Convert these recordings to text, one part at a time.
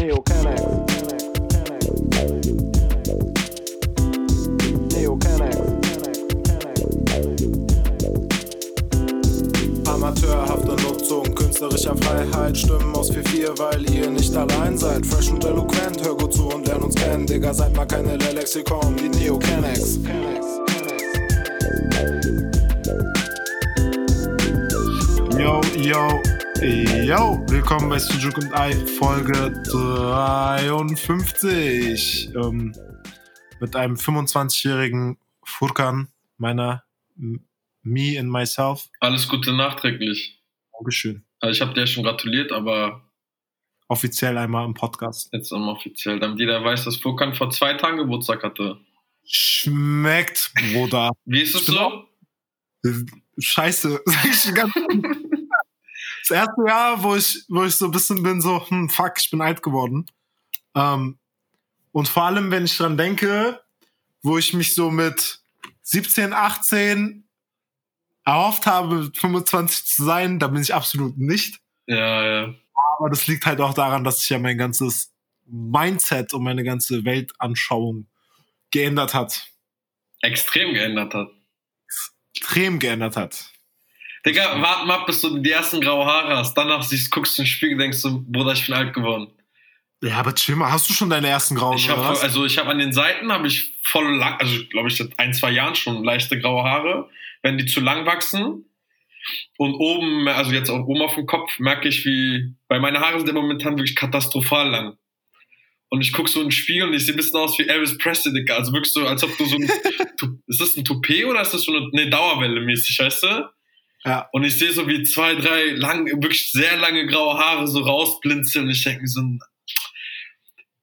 Neo Canex. Neo Canex. Amateurhafte Nutzung künstlerischer Freiheit. Stimmen aus 4-4, weil ihr nicht allein seid. Fresh und eloquent, hör gut zu und lern uns kennen. Digga, seid mal keine Lexikon wie Neo Canex. Yo, yo, yo. Willkommen bei Sujuk und I, Folge 53. Ähm, mit einem 25-jährigen Furkan, meiner Me and Myself. Alles Gute nachträglich. Dankeschön. Also ich habe dir ja schon gratuliert, aber Offiziell einmal im Podcast. jetzt nochmal offiziell, damit jeder weiß, dass Furkan vor zwei Tagen Geburtstag hatte. Schmeckt, Bruder. Wie ist es so? Scheiße. Sag ich ganz das erste Jahr, wo ich, wo ich so ein bisschen bin, so, hm, fuck, ich bin alt geworden. Ähm, und vor allem, wenn ich dran denke, wo ich mich so mit 17, 18 erhofft habe, mit 25 zu sein, da bin ich absolut nicht. Ja, ja. Aber das liegt halt auch daran, dass sich ja mein ganzes Mindset und meine ganze Weltanschauung geändert hat. Extrem geändert hat. Extrem geändert hat. Digga, warte mal, bis du die ersten graue Haare hast. Danach siehst, guckst du ins Spiegel denkst du, Bruder, ich bin alt geworden. Ja, aber chill mal, hast du schon deine ersten grauen Ich was? also ich habe an den Seiten habe ich voll lang, also glaube ich seit ein zwei Jahren schon leichte graue Haare, wenn die zu lang wachsen und oben, also jetzt auch oben auf dem Kopf merke ich wie, weil meine Haare sind ja momentan wirklich katastrophal lang. Und ich gucke so in den Spiegel und ich sehe ein bisschen aus wie Elvis Presley, Digga. Also wirklich so, als ob du so ein, ist das ein Toupet oder ist das so eine, eine Dauerwelle mäßig, weißt du? Ja. Und ich sehe so wie zwei, drei lang, wirklich sehr lange graue Haare so rausblinzeln ich denke mir so,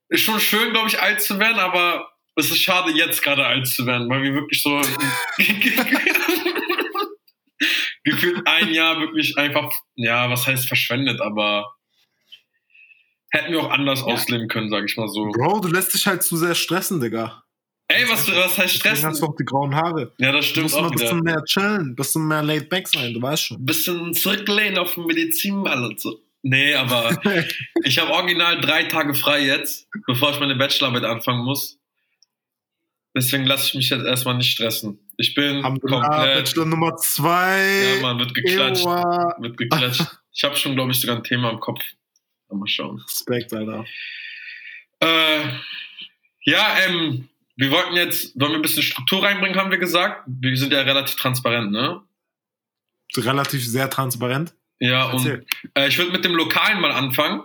ist schon schön, glaube ich, alt zu werden, aber es ist schade, jetzt gerade alt zu werden, weil wir wirklich so gefühlt ein Jahr wirklich einfach, ja, was heißt verschwendet, aber hätten wir auch anders ausleben können, sage ich mal so. Bro, du lässt dich halt zu sehr stressen, Digga. Ey, was, was heißt Stress? hast du auch die grauen Haare. Ja, das Du stimmt musst mal auch ein bisschen wieder. mehr chillen, ein bisschen mehr laid back sein, du weißt schon. Bisschen zurücklehnen auf den Medizinball und so. Nee, aber ich habe original drei Tage frei jetzt, bevor ich meine Bachelorarbeit anfangen muss. Deswegen lasse ich mich jetzt erstmal nicht stressen. Ich bin Alhamdulillah, komplett. Bachelor Nummer zwei. Ja, man wird geklatscht. Ewa. Wird geklatscht. Ich habe schon, glaube ich, sogar ein Thema im Kopf. Mal schauen. Respekt, Alter. Äh, ja, ähm, wir wollten jetzt, wollen wir ein bisschen Struktur reinbringen, haben wir gesagt. Wir sind ja relativ transparent, ne? Relativ sehr transparent. Ja, und Erzähl. äh, ich würde mit dem Lokalen mal anfangen.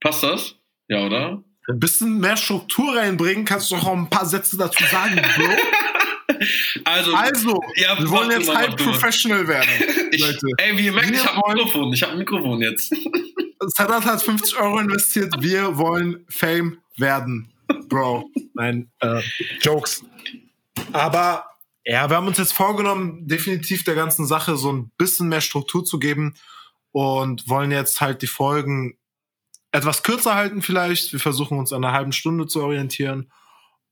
Passt das? Ja, oder? Ein bisschen mehr Struktur reinbringen, kannst du doch auch ein paar Sätze dazu sagen, Bro. Also, Also, Ja, wir wollen jetzt halt mal. professional werden. ich, Leute. ey, wie ihr merkt, Wir ich habe ein Mikrofon. Ich habe ein Mikrofon jetzt. Sadat hat 50 Euro investiert. Wir wollen Fame werden, Bro. Nein, äh, Jokes. Aber ja, wir haben uns jetzt vorgenommen, definitiv der ganzen Sache so ein bisschen mehr Struktur zu geben und wollen jetzt halt die Folgen etwas kürzer halten vielleicht. Wir versuchen uns an einer halben Stunde zu orientieren.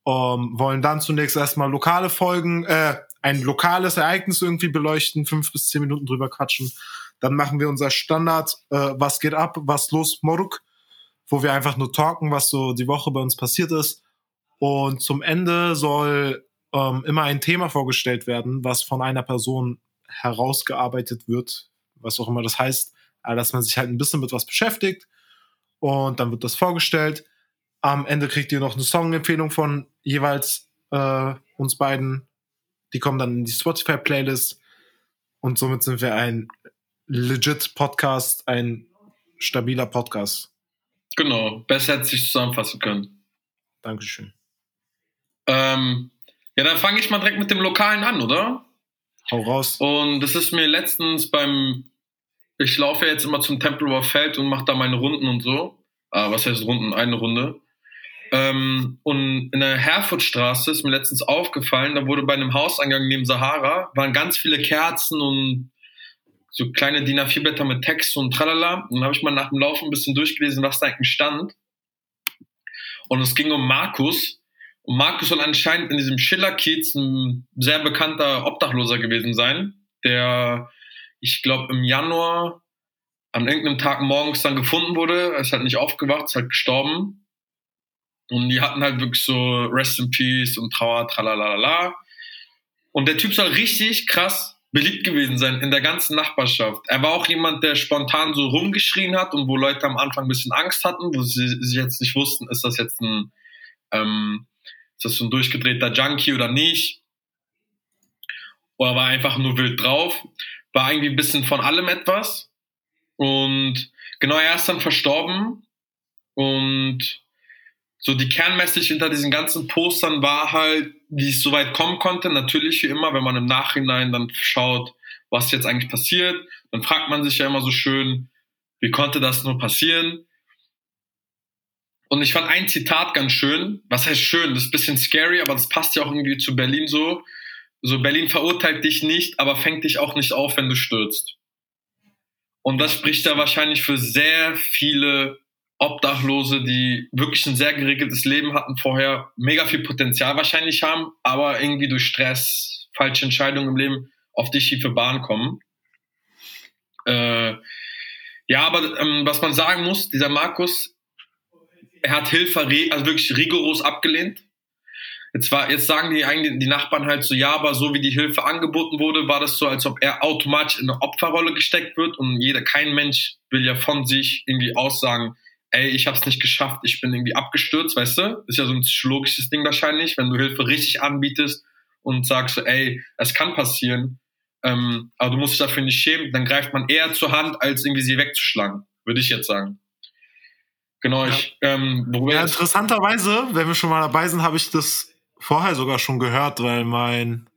Um, wollen dann zunächst erstmal lokale Folgen, äh, ein lokales Ereignis irgendwie beleuchten, fünf bis zehn Minuten drüber quatschen. Dann machen wir unser Standard, äh, was geht ab, was los, Moruk, wo wir einfach nur talken, was so die Woche bei uns passiert ist. Und zum Ende soll ähm, immer ein Thema vorgestellt werden, was von einer Person herausgearbeitet wird, was auch immer das heißt, dass man sich halt ein bisschen mit was beschäftigt und dann wird das vorgestellt. Am Ende kriegt ihr noch eine Songempfehlung von jeweils äh, uns beiden. Die kommen dann in die Spotify-Playlist und somit sind wir ein legit Podcast, ein stabiler Podcast. Genau, besser hätte ich zusammenfassen können. Dankeschön. Ähm, ja, dann fange ich mal direkt mit dem Lokalen an, oder? Hau raus. Und das ist mir letztens beim, ich laufe ja jetzt immer zum Tempelhofer Feld und mache da meine Runden und so. Ah, was heißt Runden? Eine Runde. Ähm, und in der Herfordstraße ist mir letztens aufgefallen, da wurde bei einem Hauseingang neben Sahara, waren ganz viele Kerzen und so kleine DIN A4-Blätter mit Text und tralala. Und dann habe ich mal nach dem Laufen ein bisschen durchgelesen, was da eigentlich stand. Und es ging um Markus. Und Markus soll anscheinend in diesem Schiller-Kiez ein sehr bekannter Obdachloser gewesen sein, der, ich glaube, im Januar an irgendeinem Tag morgens dann gefunden wurde. Er ist halt nicht aufgewacht, ist halt gestorben. Und die hatten halt wirklich so Rest in Peace und Trauer, tralalala. Und der Typ soll richtig krass beliebt gewesen sein in der ganzen Nachbarschaft. Er war auch jemand, der spontan so rumgeschrien hat und wo Leute am Anfang ein bisschen Angst hatten, wo sie sich jetzt nicht wussten, ist das jetzt ein, ähm, ist das so ein durchgedrehter Junkie oder nicht. Oder war einfach nur wild drauf. War irgendwie ein bisschen von allem etwas. Und genau, er ist dann verstorben. Und so die Kernmessage hinter diesen ganzen Postern war halt, wie es so weit kommen konnte. Natürlich wie immer, wenn man im Nachhinein dann schaut, was jetzt eigentlich passiert, dann fragt man sich ja immer so schön, wie konnte das nur passieren? Und ich fand ein Zitat ganz schön. Was heißt schön? Das ist ein bisschen scary, aber das passt ja auch irgendwie zu Berlin so. So, Berlin verurteilt dich nicht, aber fängt dich auch nicht auf, wenn du stürzt. Und das spricht da wahrscheinlich für sehr viele Obdachlose, die wirklich ein sehr geregeltes Leben hatten vorher, mega viel Potenzial wahrscheinlich haben, aber irgendwie durch Stress, falsche Entscheidungen im Leben auf die schiefe Bahn kommen. Äh, ja, aber ähm, was man sagen muss, dieser Markus, er hat Hilfe also wirklich rigoros abgelehnt. Jetzt, war, jetzt sagen die, eigentlich die Nachbarn halt so, ja, aber so wie die Hilfe angeboten wurde, war das so, als ob er automatisch in eine Opferrolle gesteckt wird und jeder, kein Mensch will ja von sich irgendwie aussagen, ey, ich habe es nicht geschafft, ich bin irgendwie abgestürzt, weißt du? Ist ja so ein psychologisches Ding wahrscheinlich, wenn du Hilfe richtig anbietest und sagst so, ey, es kann passieren, ähm, aber du musst dich dafür nicht schämen, dann greift man eher zur Hand, als irgendwie sie wegzuschlagen, würde ich jetzt sagen. Genau, ja. ich, ähm, worüber ja, interessanterweise, wenn wir schon mal dabei sind, habe ich das vorher sogar schon gehört, weil mein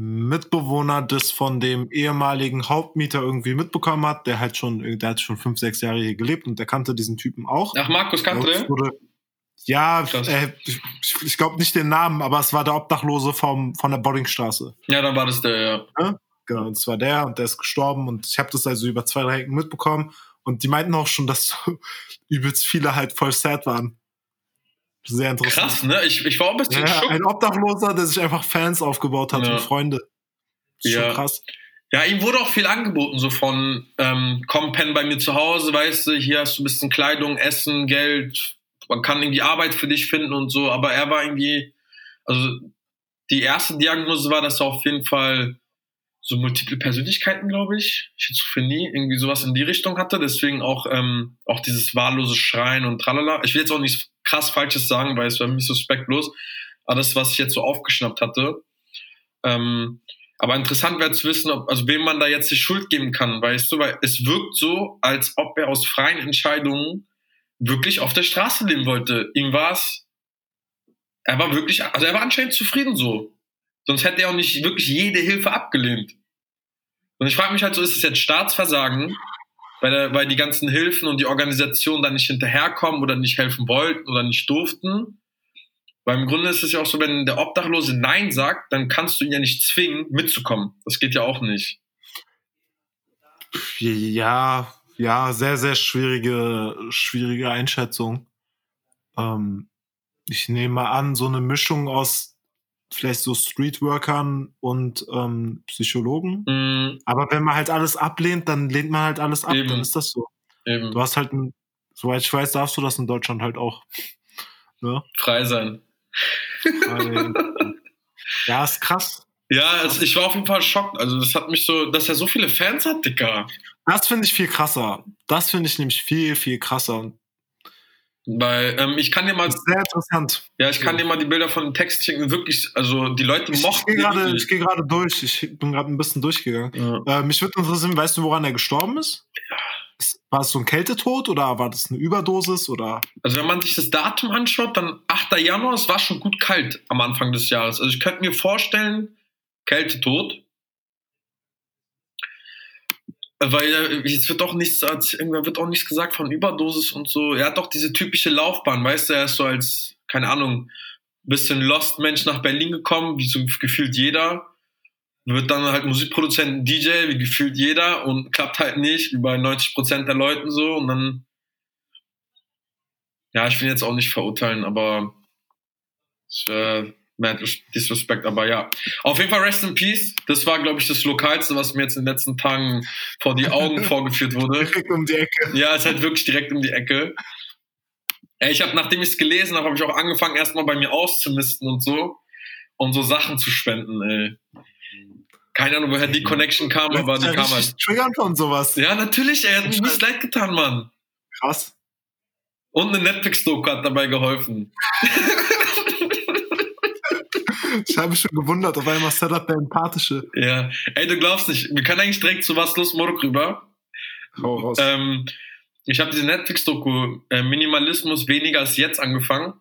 Mitbewohner das von dem ehemaligen Hauptmieter irgendwie mitbekommen hat, der halt schon, der hat schon fünf, sechs Jahre hier gelebt und der kannte diesen Typen auch. Ach, Markus kannte der? Ja, äh, ich, ich glaube nicht den Namen, aber es war der Obdachlose vom, von der Boddingstraße. Ja, dann war das der, ja. ja? Genau, das war der und der ist gestorben und ich habe das also über zwei, drei Ecken mitbekommen und die meinten auch schon, dass übelst viele halt voll sad waren. Sehr interessant. Krass, ne? Ich, ich war ein bisschen ja, Ein Obdachloser, der sich einfach Fans aufgebaut hat ja. und Freunde. Das ist ja. schon krass. Ja, ihm wurde auch viel angeboten, so von, ähm, komm, pen bei mir zu Hause, weißt du, hier hast du ein bisschen Kleidung, Essen, Geld, man kann irgendwie Arbeit für dich finden und so, aber er war irgendwie, also die erste Diagnose war, dass er auf jeden Fall so multiple Persönlichkeiten, glaube ich, Schizophrenie, irgendwie sowas in die Richtung hatte. Deswegen auch, ähm, auch dieses wahllose Schreien und tralala. Ich will jetzt auch nichts krass Falsches sagen, weil es war mich suspektlos. Das, was ich jetzt so aufgeschnappt hatte. Ähm, aber interessant wäre zu wissen, ob, also wem man da jetzt die Schuld geben kann, weißt du, weil es wirkt so, als ob er aus freien Entscheidungen wirklich auf der Straße leben wollte. Ihm war es, er war wirklich, also er war anscheinend zufrieden so. Sonst hätte er auch nicht wirklich jede Hilfe abgelehnt. Und ich frage mich halt so, ist es jetzt Staatsversagen, weil, der, weil die ganzen Hilfen und die Organisationen da nicht hinterherkommen oder nicht helfen wollten oder nicht durften? Weil im Grunde ist es ja auch so, wenn der Obdachlose Nein sagt, dann kannst du ihn ja nicht zwingen, mitzukommen. Das geht ja auch nicht. Ja, ja, sehr, sehr schwierige, schwierige Einschätzung. Ähm, ich nehme an, so eine Mischung aus vielleicht so Streetworkern und ähm, Psychologen. Mhm. Aber wenn man halt alles ablehnt, dann lehnt man halt alles ab, Eben. dann ist das so. Eben. Du hast halt ein, soweit ich weiß, darfst du das in Deutschland halt auch. Ja? Frei sein. ja, ist krass. Ja, also ich war auf jeden Fall schockt. Also das hat mich so, dass er so viele Fans hat, Dicker. Das finde ich viel krasser. Das finde ich nämlich viel, viel krasser. Weil ähm, ich kann dir mal. Sehr interessant. Ja, ich kann dir mal die Bilder von dem Text schicken. Wirklich, also die Leute ich, mochten. Ich gehe gerade geh durch. Ich bin gerade ein bisschen durchgegangen. Ja. Äh, mich würde interessieren, weißt du, woran er gestorben ist? Ja. War es so ein Kältetod oder war das eine Überdosis? Oder? Also wenn man sich das Datum anschaut, dann 8. Januar, es war schon gut kalt am Anfang des Jahres. Also ich könnte mir vorstellen, Kältetod weil jetzt wird auch nichts, irgendwann wird auch nichts gesagt von Überdosis und so. Er hat doch diese typische Laufbahn, weißt du, er ist so als, keine Ahnung, bisschen Lost Mensch nach Berlin gekommen, wie so gefühlt jeder. Wird dann halt Musikproduzent, DJ, wie gefühlt jeder und klappt halt nicht, wie bei 90 Prozent der Leuten so und dann, ja, ich will jetzt auch nicht verurteilen, aber es wäre Mad Disrespect, aber ja. Auf jeden Fall Rest in Peace. Das war, glaube ich, das Lokalste, was mir jetzt in den letzten Tagen vor die Augen vorgeführt wurde. Direkt um die Ecke. Ja, ist halt wirklich direkt um die Ecke. Ey, Ich habe, nachdem ich es gelesen habe, habe ich auch angefangen, erstmal bei mir auszumisten und so. Und so Sachen zu spenden, ey. Keine Ahnung, woher die Connection kam, aber die kam halt. triggern von sowas. Ja, natürlich, ey, hat mir nicht leid getan, Mann. Krass. Und eine Netflix-Doku hat dabei geholfen. Ich habe mich schon gewundert, auf einmal Setup der Empathische. Ja. Ey, du glaubst nicht, wir können eigentlich direkt zu was los Morok rüber. Hau raus. Ähm, ich habe diese Netflix-Doku äh, Minimalismus weniger als jetzt angefangen.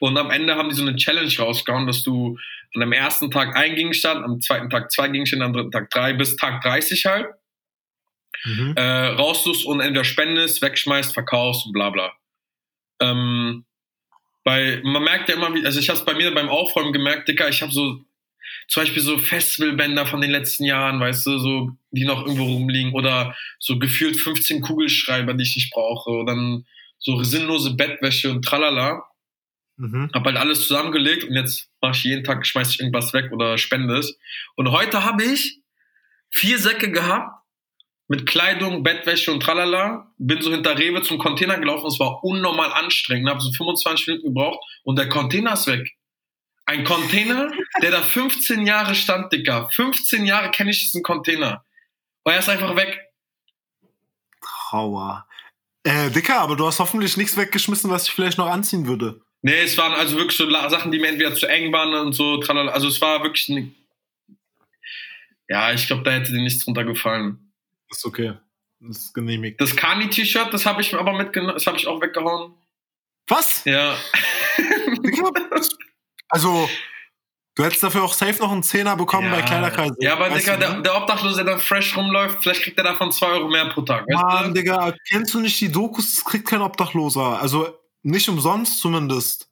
Und am Ende haben die so eine Challenge rausgehauen, dass du an dem ersten Tag ein Gegenstand, am zweiten Tag zwei Gegenstände, am dritten Tag drei, bis Tag 30 halt, Mhm. äh, raussuchst und entweder spendest, wegschmeißt, verkaufst und bla bla. Ähm, bei, man merkt ja immer, wie, also ich habe es bei mir beim Aufräumen gemerkt, Dicker, ich habe so zum Beispiel so Festivalbänder von den letzten Jahren, weißt du, so, die noch irgendwo rumliegen oder so gefühlt 15 Kugelschreiber, die ich nicht brauche oder dann so sinnlose Bettwäsche und tralala. Mhm. Hab halt alles zusammengelegt und jetzt mache ich jeden Tag, schmeiß ich irgendwas weg oder spende es. Und heute habe ich vier Säcke gehabt mit Kleidung, Bettwäsche und tralala. Bin so hinter Rewe zum Container gelaufen. Es war unnormal anstrengend. Habe so 25 Minuten gebraucht und der Container ist weg. Ein Container, der da 15 Jahre stand, Dicker. 15 Jahre kenne ich diesen Container. Und er ist einfach weg. Trauer. Äh, Dicker, aber du hast hoffentlich nichts weggeschmissen, was ich vielleicht noch anziehen würde. Nee, es waren also wirklich so Sachen, die mir entweder zu eng waren und so. Tralala. Also es war wirklich ein ja, ich glaube, da hätte dir nichts drunter gefallen. Ist okay. Das ist genehmigt. Das Kani-T-Shirt, das habe ich aber mitgenommen, das habe ich auch weggehauen. Was? Ja. Also, du hättest dafür auch safe noch einen Zehner bekommen ja. bei Kleiderkreise. Ja, aber Weißt Digga, du, der, ne? der Obdachlose, der fresh rumläuft, vielleicht kriegt er davon 2 Euro mehr pro Tag. Mann? Digga, kennst du nicht die Dokus? Das kriegt kein Obdachloser. Also, nicht umsonst zumindest.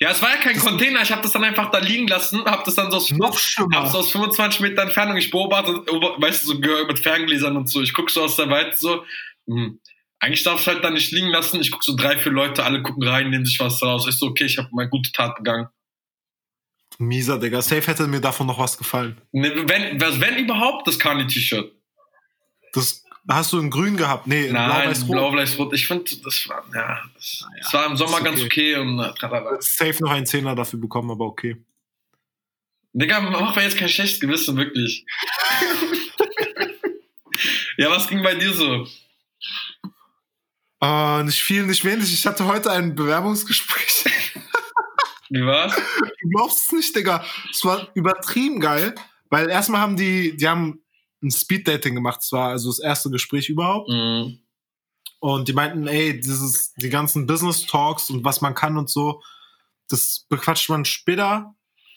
Ja, es war ja kein Das- Container, ich habe das dann einfach da liegen lassen, habe das dann so aus, Noch schlimmer. hab's aus 25 Meter Entfernung, ich beobachte, weißt du, so mit Ferngläsern und so, ich guck so aus der Weite so, hm. Eigentlich darf ich halt da nicht liegen lassen. Ich guck so drei, vier Leute, alle gucken rein, nehmen sich was raus. Ich so, okay, ich habe meine gute Tat begangen. Mieser, Digga. Safe hätte mir davon noch was gefallen. Ne, Wenn, wenn überhaupt, das Kani-T-Shirt. Das hast du in grün gehabt. Nee, in Nein, blau-weiß-rot. blau-weiß-rot. Ich finde, das war, ja, das, Naja, das war im Sommer ist ganz okay. okay und äh. Safe noch einen Zehner dafür bekommen, aber okay. Digga, mach mir jetzt kein schlechtes Gewissen, wirklich. ja, was ging bei dir so? Äh, nicht viel, nicht wenig. Ich hatte heute ein Bewerbungsgespräch. Wie war's? Du glaubst es nicht, Digga. Es war übertrieben geil, weil erstmal haben die, die haben ein Speed-Dating gemacht. Es war also das erste Gespräch überhaupt. Mhm. Und die meinten, ey, dieses, die ganzen Business-Talks und was man kann und so, das bequatscht man später.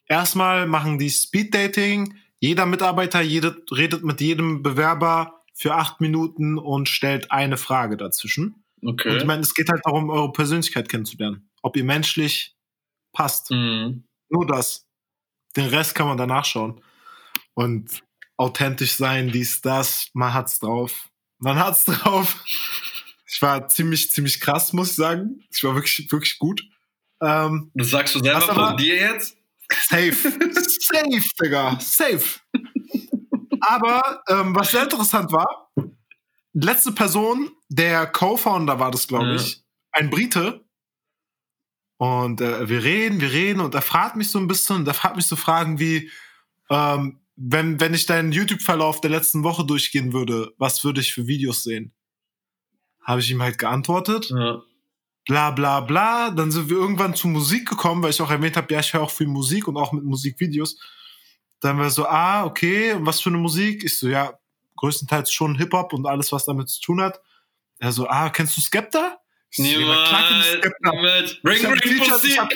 Erstmal machen die Speed-Dating. Jeder Mitarbeiter jede, redet mit jedem Bewerber für acht Minuten und stellt eine Frage dazwischen. Und Okay. ich meine, es geht halt darum, eure Persönlichkeit kennenzulernen. Ob ihr menschlich passt. Mhm. Nur das. Den Rest kann man danach schauen. Und authentisch sein, dies, das, man hat's drauf. Man hat's drauf. Ich war ziemlich, ziemlich krass, muss ich sagen. Ich war wirklich, wirklich gut. Ähm, Das sagst du selber von dir jetzt? safe. safe, Digga. Safe. Aber ähm, was sehr interessant war, letzte Person, der Co-Founder war das, glaube Ja. ich, ein Brite. Und äh, wir reden, wir reden und er fragt mich so ein bisschen, und er fragt mich so Fragen wie, ähm, wenn, wenn ich deinen YouTube-Verlauf der letzten Woche durchgehen würde, was würde ich für Videos sehen? Habe ich ihm halt geantwortet Ja. bla bla bla. Dann sind wir irgendwann zu Musik gekommen, weil ich auch erwähnt habe, ja, ich höre auch viel Musik und auch mit Musikvideos. Dann war so, ah, okay, was für eine Musik? Ich so, ja, größtenteils schon Hip-Hop und alles, was damit zu tun hat. Er so, ah, kennst du Skepta? So. Niemals. Ich Ring, hab ein ring, T-Shirt, Pussy. ich hab-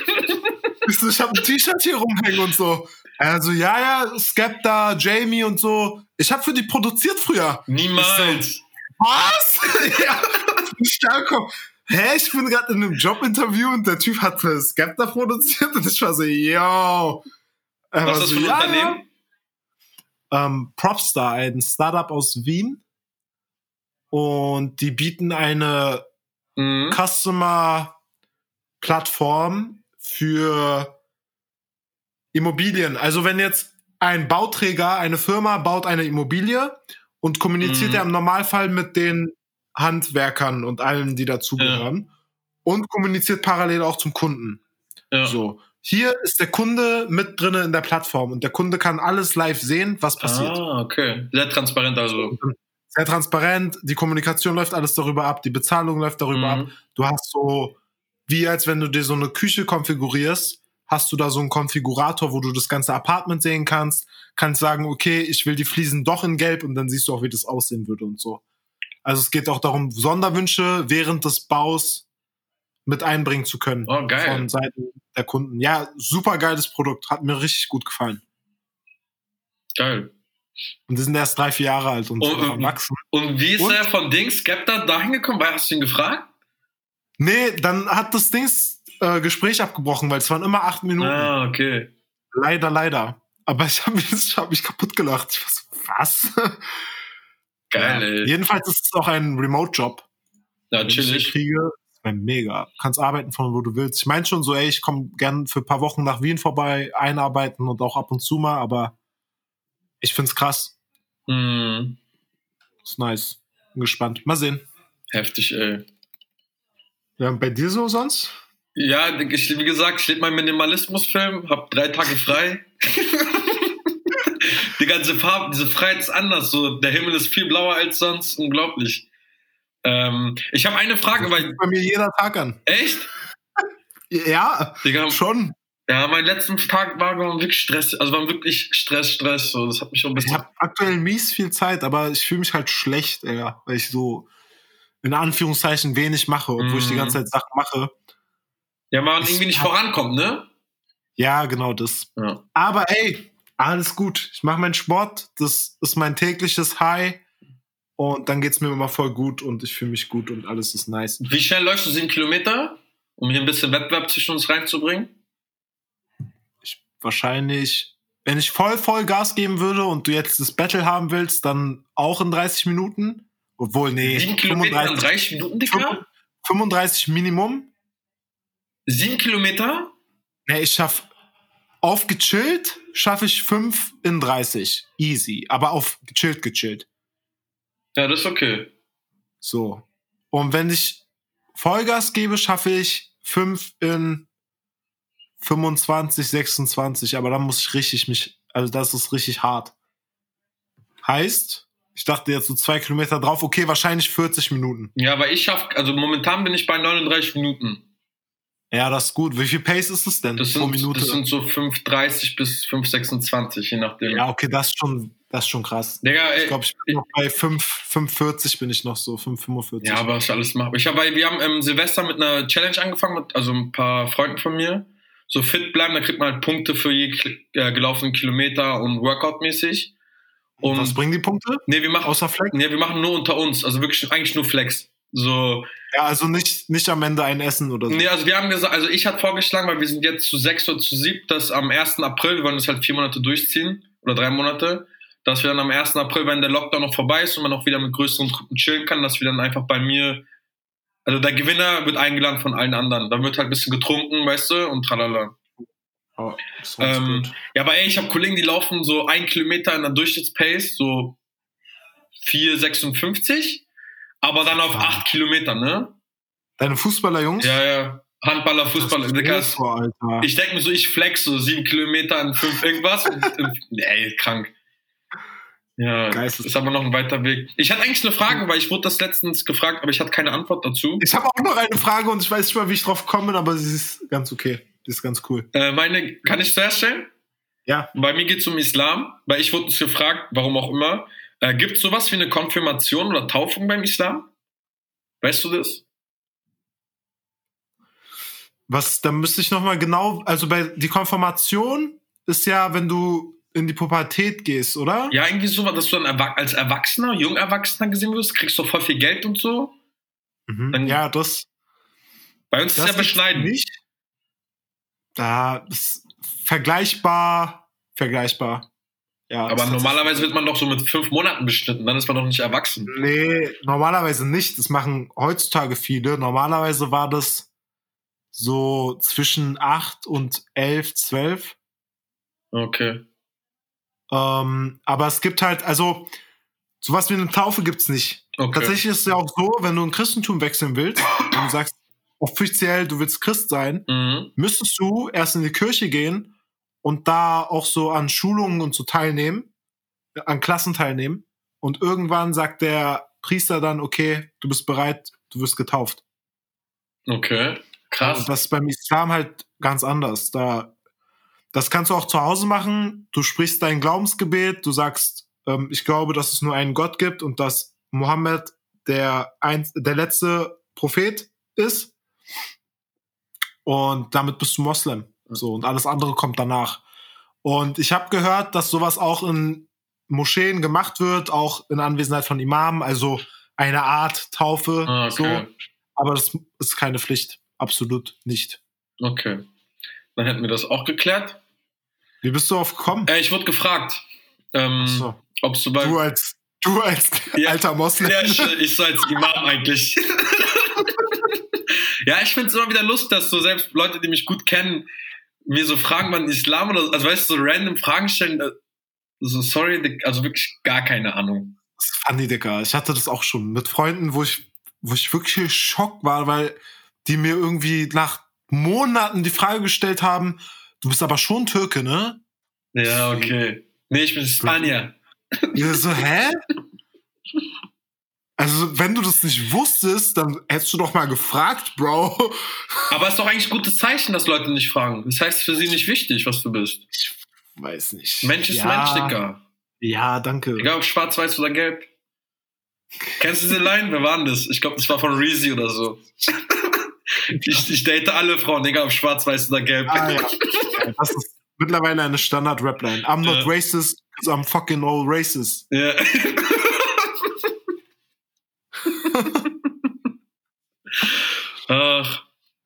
Ich so, ich habe ein T-Shirt hier rumhängen und so. Also ja, ja, Skepta, Jamie und so. Ich habe für die produziert früher. Niemals. Was? ja, stark. Hä, ich bin gerade in einem Jobinterview und der Typ hat für Skepta produziert und ich war so, yo. Er Was ist das so, für ein ja, Unternehmen? Ähm, Propstar, ein Startup aus Wien. Und die bieten eine Mhm. Customer-Plattform für Immobilien. Also wenn jetzt ein Bauträger, eine Firma baut eine Immobilie und kommuniziert Mhm. ja im Normalfall mit den Handwerkern und allen, die dazugehören und kommuniziert parallel auch zum Kunden. Ja. So. Hier ist der Kunde mit drinne in der Plattform und der Kunde kann alles live sehen, was passiert. Ah, okay. Sehr transparent also. Sehr transparent, die Kommunikation läuft alles darüber ab, die Bezahlung läuft darüber ab. Mhm. Du hast so, wie als wenn du dir so eine Küche konfigurierst, hast du da so einen Konfigurator, wo du das ganze Apartment sehen kannst, kannst sagen, okay, ich will die Fliesen doch in Gelb und dann siehst du auch, wie das aussehen würde und so. Also es geht auch darum, Sonderwünsche während des Baus mit einbringen zu können. Oh, geil. Von Seiten der Kunden. Ja, super geiles Produkt. Hat mir richtig gut gefallen. Geil. Und die sind erst drei, vier Jahre alt und Und- sind noch am Wachsen. Und wie ist Und? er von Dings Skepta dahin gekommen? Weil hast du ihn gefragt? Nee, dann hat das Dings äh, Gespräch abgebrochen, weil es waren immer acht Minuten. Ah, okay. Leider, leider. Aber ich habe mich, ich hab mich kaputt gelacht. Ich war so, was? Geil, Ja. ey. Jedenfalls ist es auch ein Remote-Job. Ja, ich den chillig. kriege, mir mega. Kannst arbeiten von wo du willst. Ich meine schon so, ey, ich komme gern für ein paar Wochen nach Wien vorbei, einarbeiten und auch ab und zu mal, aber ich find's krass. Hm, Ist nice. Bin gespannt. Mal sehen. heftig, ey. Ja, bei dir so sonst? Ja, ich, wie gesagt, ich lebe meinen Minimalismusfilm, hab drei Tage frei. Die ganze Farbe, diese Freiheit ist anders. So, der Himmel ist viel blauer als sonst. Unglaublich. Ähm, ich habe eine Frage, weil. Bei mir jeder Tag an. Echt? Ja, Digga, schon. Ja, mein letzten Tag war wirklich Stress. Also war wirklich Stress, Stress. So, das hat mich schon ein Ich bisschen. habe aktuell mies viel Zeit, aber ich fühle mich halt schlecht, ey, weil ich so in Anführungszeichen wenig mache, obwohl ich die Mhm. ganze Zeit Sachen mache. Ja, man Ich irgendwie nicht hab- vorankommt, ne? Ja, genau das. Ja. Aber ey, alles gut. Ich mache meinen Sport, das ist mein tägliches High und dann geht's mir immer voll gut und ich fühle mich gut und alles ist nice. Wie schnell läufst du sieben Kilometer? Um hier ein bisschen Wettbewerb zwischen uns reinzubringen? Ich wahrscheinlich, wenn ich voll voll Gas geben würde und du jetzt das Battle haben willst, dann auch in 30 Minuten. Obwohl, nee, Sieben Kilometer in 35, 30 Minuten, Digga? 35 Minimum. Sieben Kilometer? Nee, ich schaff auf gechillt schaffe ich 5 in 30. Easy. Aber auf gechillt, gechillt. Ja, das ist okay. So. Und wenn ich Vollgas gebe, schaffe ich 5 in 25, 26. Aber dann muss ich richtig mich, also das ist richtig hart. Heißt, ich dachte jetzt so zwei Kilometer drauf, okay, wahrscheinlich 40 Minuten. Ja, aber ich schaff, also momentan bin ich bei 39 Minuten. Ja, das ist gut. Wie viel Pace ist es denn Das pro sind, Minute? das sind so 5,30 bis 5,26, je nachdem. ja, okay, das ist schon, das ist schon krass. Digga, Ich glaube, ich bin noch bei 5, 5,40 bin ich noch so, 5,45. Ja, aber was ich alles mache. Ich habe, wir haben im Silvester mit einer Challenge angefangen, mit, also ein paar Freunden von mir. So fit bleiben, da kriegt man halt Punkte für je äh, gelaufenen Kilometer und Workout-mäßig. Und Was bringen die Punkte? nee, wir machen, Außer Flex? nee, wir machen nur unter uns, also wirklich eigentlich nur Flex. So, Ja, also nicht, nicht am Ende ein Essen oder so. nee, also wir haben gesagt, also ich hatte vorgeschlagen, weil wir sind jetzt zu sechs oder zu sieb, dass am 1. April, wir wollen das halt vier Monate durchziehen oder drei Monate, dass wir dann am 1. April, wenn der Lockdown noch vorbei ist und man auch wieder mit größeren Truppen chillen kann, dass wir dann einfach bei mir, also der Gewinner wird eingeladen von allen anderen. Dann wird halt ein bisschen getrunken, weißt du, und tralala. Oh, Ähm, ja, aber ey, ich habe Kollegen, die laufen so ein Kilometer in der Durchschnittspace, so 4,56, aber dann auf acht Kilometer, ne? Deine Fußballer-Jungs? Ja, ja. Handballer, Fußballer. Ist. Ich denke mir so, ich flex so sieben Kilometer in fünf irgendwas. und, ey, krank. Ja, Geistes- ist aber noch ein weiter Weg. Ich hatte eigentlich eine Frage, weil ich wurde das letztens gefragt, aber ich hatte keine Antwort dazu. Ich habe auch noch eine Frage und ich weiß nicht mal, wie ich drauf komme, aber sie ist ganz okay. Die ist ganz cool. Äh, meine, kann ich zuerst stellen? Ja. Bei mir geht es um Islam, weil ich wurde gefragt, warum auch immer. Äh, Gibt es sowas wie eine Konfirmation oder Taufung beim Islam? Weißt du das? Was, da müsste ich noch mal genau, also bei die Konfirmation ist ja, wenn du in die Pubertät gehst, oder? Ja, irgendwie so, dass du dann als Erwachsener, Jungerwachsener gesehen wirst, kriegst du voll viel Geld und so. Mhm. Dann- Ja, das, Bei uns ist das es ja gibt's beschneidend. nicht. Da ist vergleichbar, vergleichbar. Ja, Aber ist normalerweise wird man doch so mit fünf Monaten beschnitten, dann ist man doch nicht erwachsen. Nee, normalerweise nicht. Das machen heutzutage viele. Normalerweise war das so zwischen 8 und 11, 12. Okay. Ähm, aber es gibt halt, also sowas wie eine Taufe gibt's nicht. Okay. Tatsächlich ist es ja auch so, wenn du ein Christentum wechseln willst und du sagst offiziell, du willst Christ sein, Mhm. müsstest du erst in die Kirche gehen und da auch so an Schulungen und so teilnehmen, an Klassen teilnehmen. Und irgendwann sagt der Priester dann, okay, du bist bereit, du wirst getauft. Okay. Krass. Und das ist beim Islam halt ganz anders. Da, das kannst du auch zu Hause machen. Du sprichst dein Glaubensgebet, du sagst, ähm, ich glaube, dass es nur einen Gott gibt und dass Mohammed der, ein, der letzte Prophet ist. Und damit bist du Moslem. So, und alles andere kommt danach. Und ich habe gehört, dass sowas auch in Moscheen gemacht wird, auch in Anwesenheit von Imamen, also eine Art Taufe. Ah, So. okay. Aber das ist keine Pflicht. Absolut nicht. Okay. Dann hätten wir das auch geklärt. Wie bist du drauf gekommen? Äh, ich wurde gefragt, ähm, So. ob du bei. Du als, du als Ja. alter Moslem. Ja, ich, ich so als Imam eigentlich. ja, ich finde es immer wieder lustig, dass so selbst Leute, die mich gut kennen, mir so Fragen beim Islam oder also weißt du, so random Fragen stellen. äh, So, sorry, also wirklich gar keine Ahnung. Funny, Digga. Ich hatte das auch schon mit Freunden, wo ich, wo ich wirklich Schock war, weil die mir irgendwie nach Monaten die Frage gestellt haben, du bist aber schon Türke, ne? Ja, okay. Nee, ich bin Spanier. Ich so, hä? Also, wenn du das nicht wusstest, dann hättest du doch mal gefragt, Bro. Aber es ist doch eigentlich ein gutes Zeichen, dass Leute nicht fragen. Das heißt für sie nicht wichtig, was du bist. Ich weiß nicht. Mensch ist ja, Mensch, Digga. Ja, danke. Egal ob schwarz, weiß oder gelb. Kennst du diese Line? Wer war denn das? Ich glaube, das war von Reezy oder so. Ich, ich date alle Frauen, egal ob schwarz, weiß oder gelb. Ah, ja. Das ist mittlerweile eine Standard-Rap-Line. I'm not Ja. racist, 'cause I'm fucking all racist. Ja. Ach,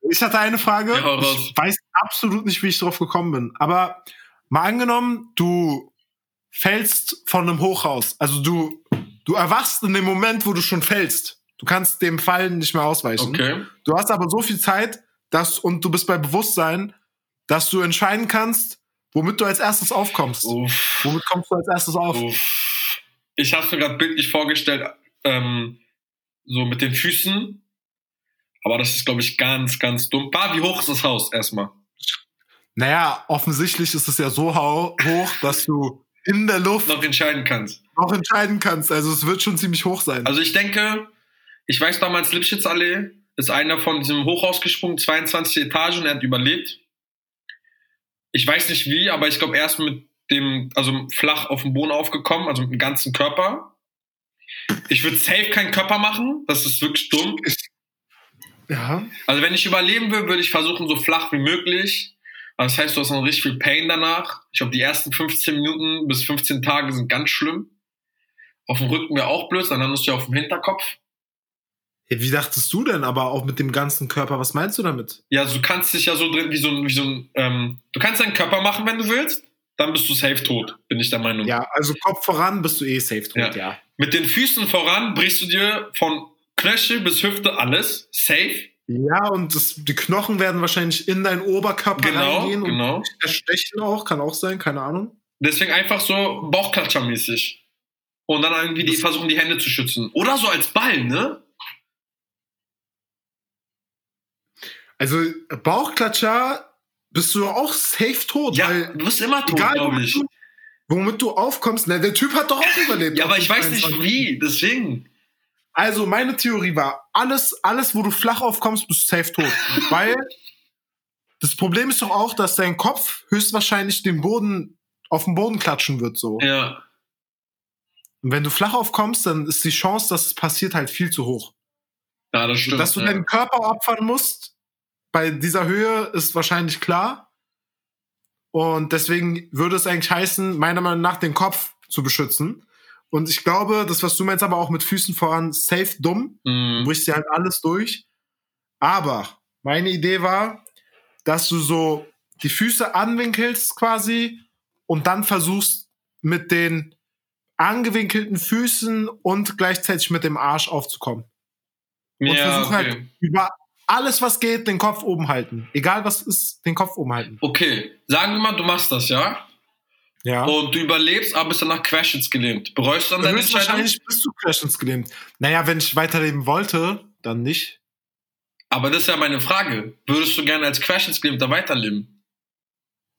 Ich hatte eine Frage. Ja, ich weiß absolut nicht, wie ich drauf gekommen bin. Aber mal angenommen, du fällst von einem Hochhaus. Also du, du erwachst in dem Moment, wo du schon fällst. Du kannst dem Fallen nicht mehr ausweichen. okay. Du hast aber so viel Zeit, dass, und du bist bei Bewusstsein, dass du entscheiden kannst, womit du als erstes aufkommst. Uff, Womit kommst du als erstes auf? uff. Ich habe mir gerade bildlich vorgestellt, ähm, so mit den Füßen. Aber das ist, glaube ich, ganz, ganz dumm. Bah, wie hoch ist das Haus erstmal? Naja, offensichtlich ist es ja so hoch, dass du in der Luft Noch entscheiden kannst. noch entscheiden kannst. Also es wird schon ziemlich hoch sein. Also ich denke, ich weiß damals Lipschitzallee, ist einer von diesem Hochhaus gesprungen, 22 Etagen, er hat überlebt. Ich weiß nicht wie, aber ich glaube erst mit dem, also flach auf dem Boden aufgekommen, also mit dem ganzen Körper. Ich würde safe keinen Körper machen, das ist wirklich dumm. ja. Also wenn ich überleben will, würde ich versuchen, so flach wie möglich. Das heißt, du hast noch richtig viel Pain danach. Ich glaube, die ersten 15 Minuten bis 15 Tage sind ganz schlimm. Auf dem Rücken wäre auch blöd, dann landest du ja auf dem Hinterkopf. Wie dachtest du denn aber auch mit dem ganzen Körper? Was meinst du damit? Ja, also du kannst dich ja so drin, wie so ein, wie so ein, ähm, du kannst deinen Körper machen, wenn du willst, dann bist du safe tot, bin ich der Meinung. Ja, also Kopf voran bist du eh safe tot, Ja. ja. Mit den Füßen voran brichst du dir von Knöchel bis Hüfte alles, safe. Ja, und das, die Knochen werden wahrscheinlich in deinen Oberkörper Genau, reingehen genau. und erstechen auch, kann auch sein, keine Ahnung. Deswegen einfach so Bauchklatschermäßig. Und dann irgendwie die versuchen, die Hände zu schützen. Oder so als Ball, ne? Also Bauchklatscher bist du auch safe tot, Ja, weil du bist immer tot, egal, glaube womit ich. du, womit du aufkommst, na, der Typ hat doch auch überlebt. Ja, aber ich weiß nicht 22. wie, deswegen. Also meine Theorie war, alles, alles, wo du flach aufkommst, bist du safe tot. Weil das Problem ist doch auch, dass dein Kopf höchstwahrscheinlich den Boden auf den Boden klatschen wird so. Ja, Und wenn du flach aufkommst, dann ist die Chance, dass es passiert, halt viel zu hoch. ja das stimmt. dass du ja. deinen Körper opfern musst, bei dieser Höhe ist wahrscheinlich klar. Und deswegen würde es eigentlich heißen, meiner Meinung nach den Kopf zu beschützen. Und ich glaube, das, was du meinst, aber auch mit Füßen voran, safe dumm. Du Mhm. brichst dir halt alles durch. Aber meine Idee war, dass du so die Füße anwinkelst quasi und dann versuchst mit den angewinkelten Füßen und gleichzeitig mit dem Arsch aufzukommen. Und Ja, versuch okay. halt über alles, was geht, den Kopf oben halten. Egal was ist, den Kopf oben halten. Okay, sagen wir mal, du machst das, ja? Ja. und du überlebst, aber bist danach Querschnitts gelähmt. Bereust du dann deine Entscheidung? Höchstwahrscheinlich bist du Querschnitts gelähmt. Naja, wenn ich weiterleben wollte, dann nicht. Aber das ist ja meine Frage. Würdest du gerne als Querschnittsgelähmter weiterleben?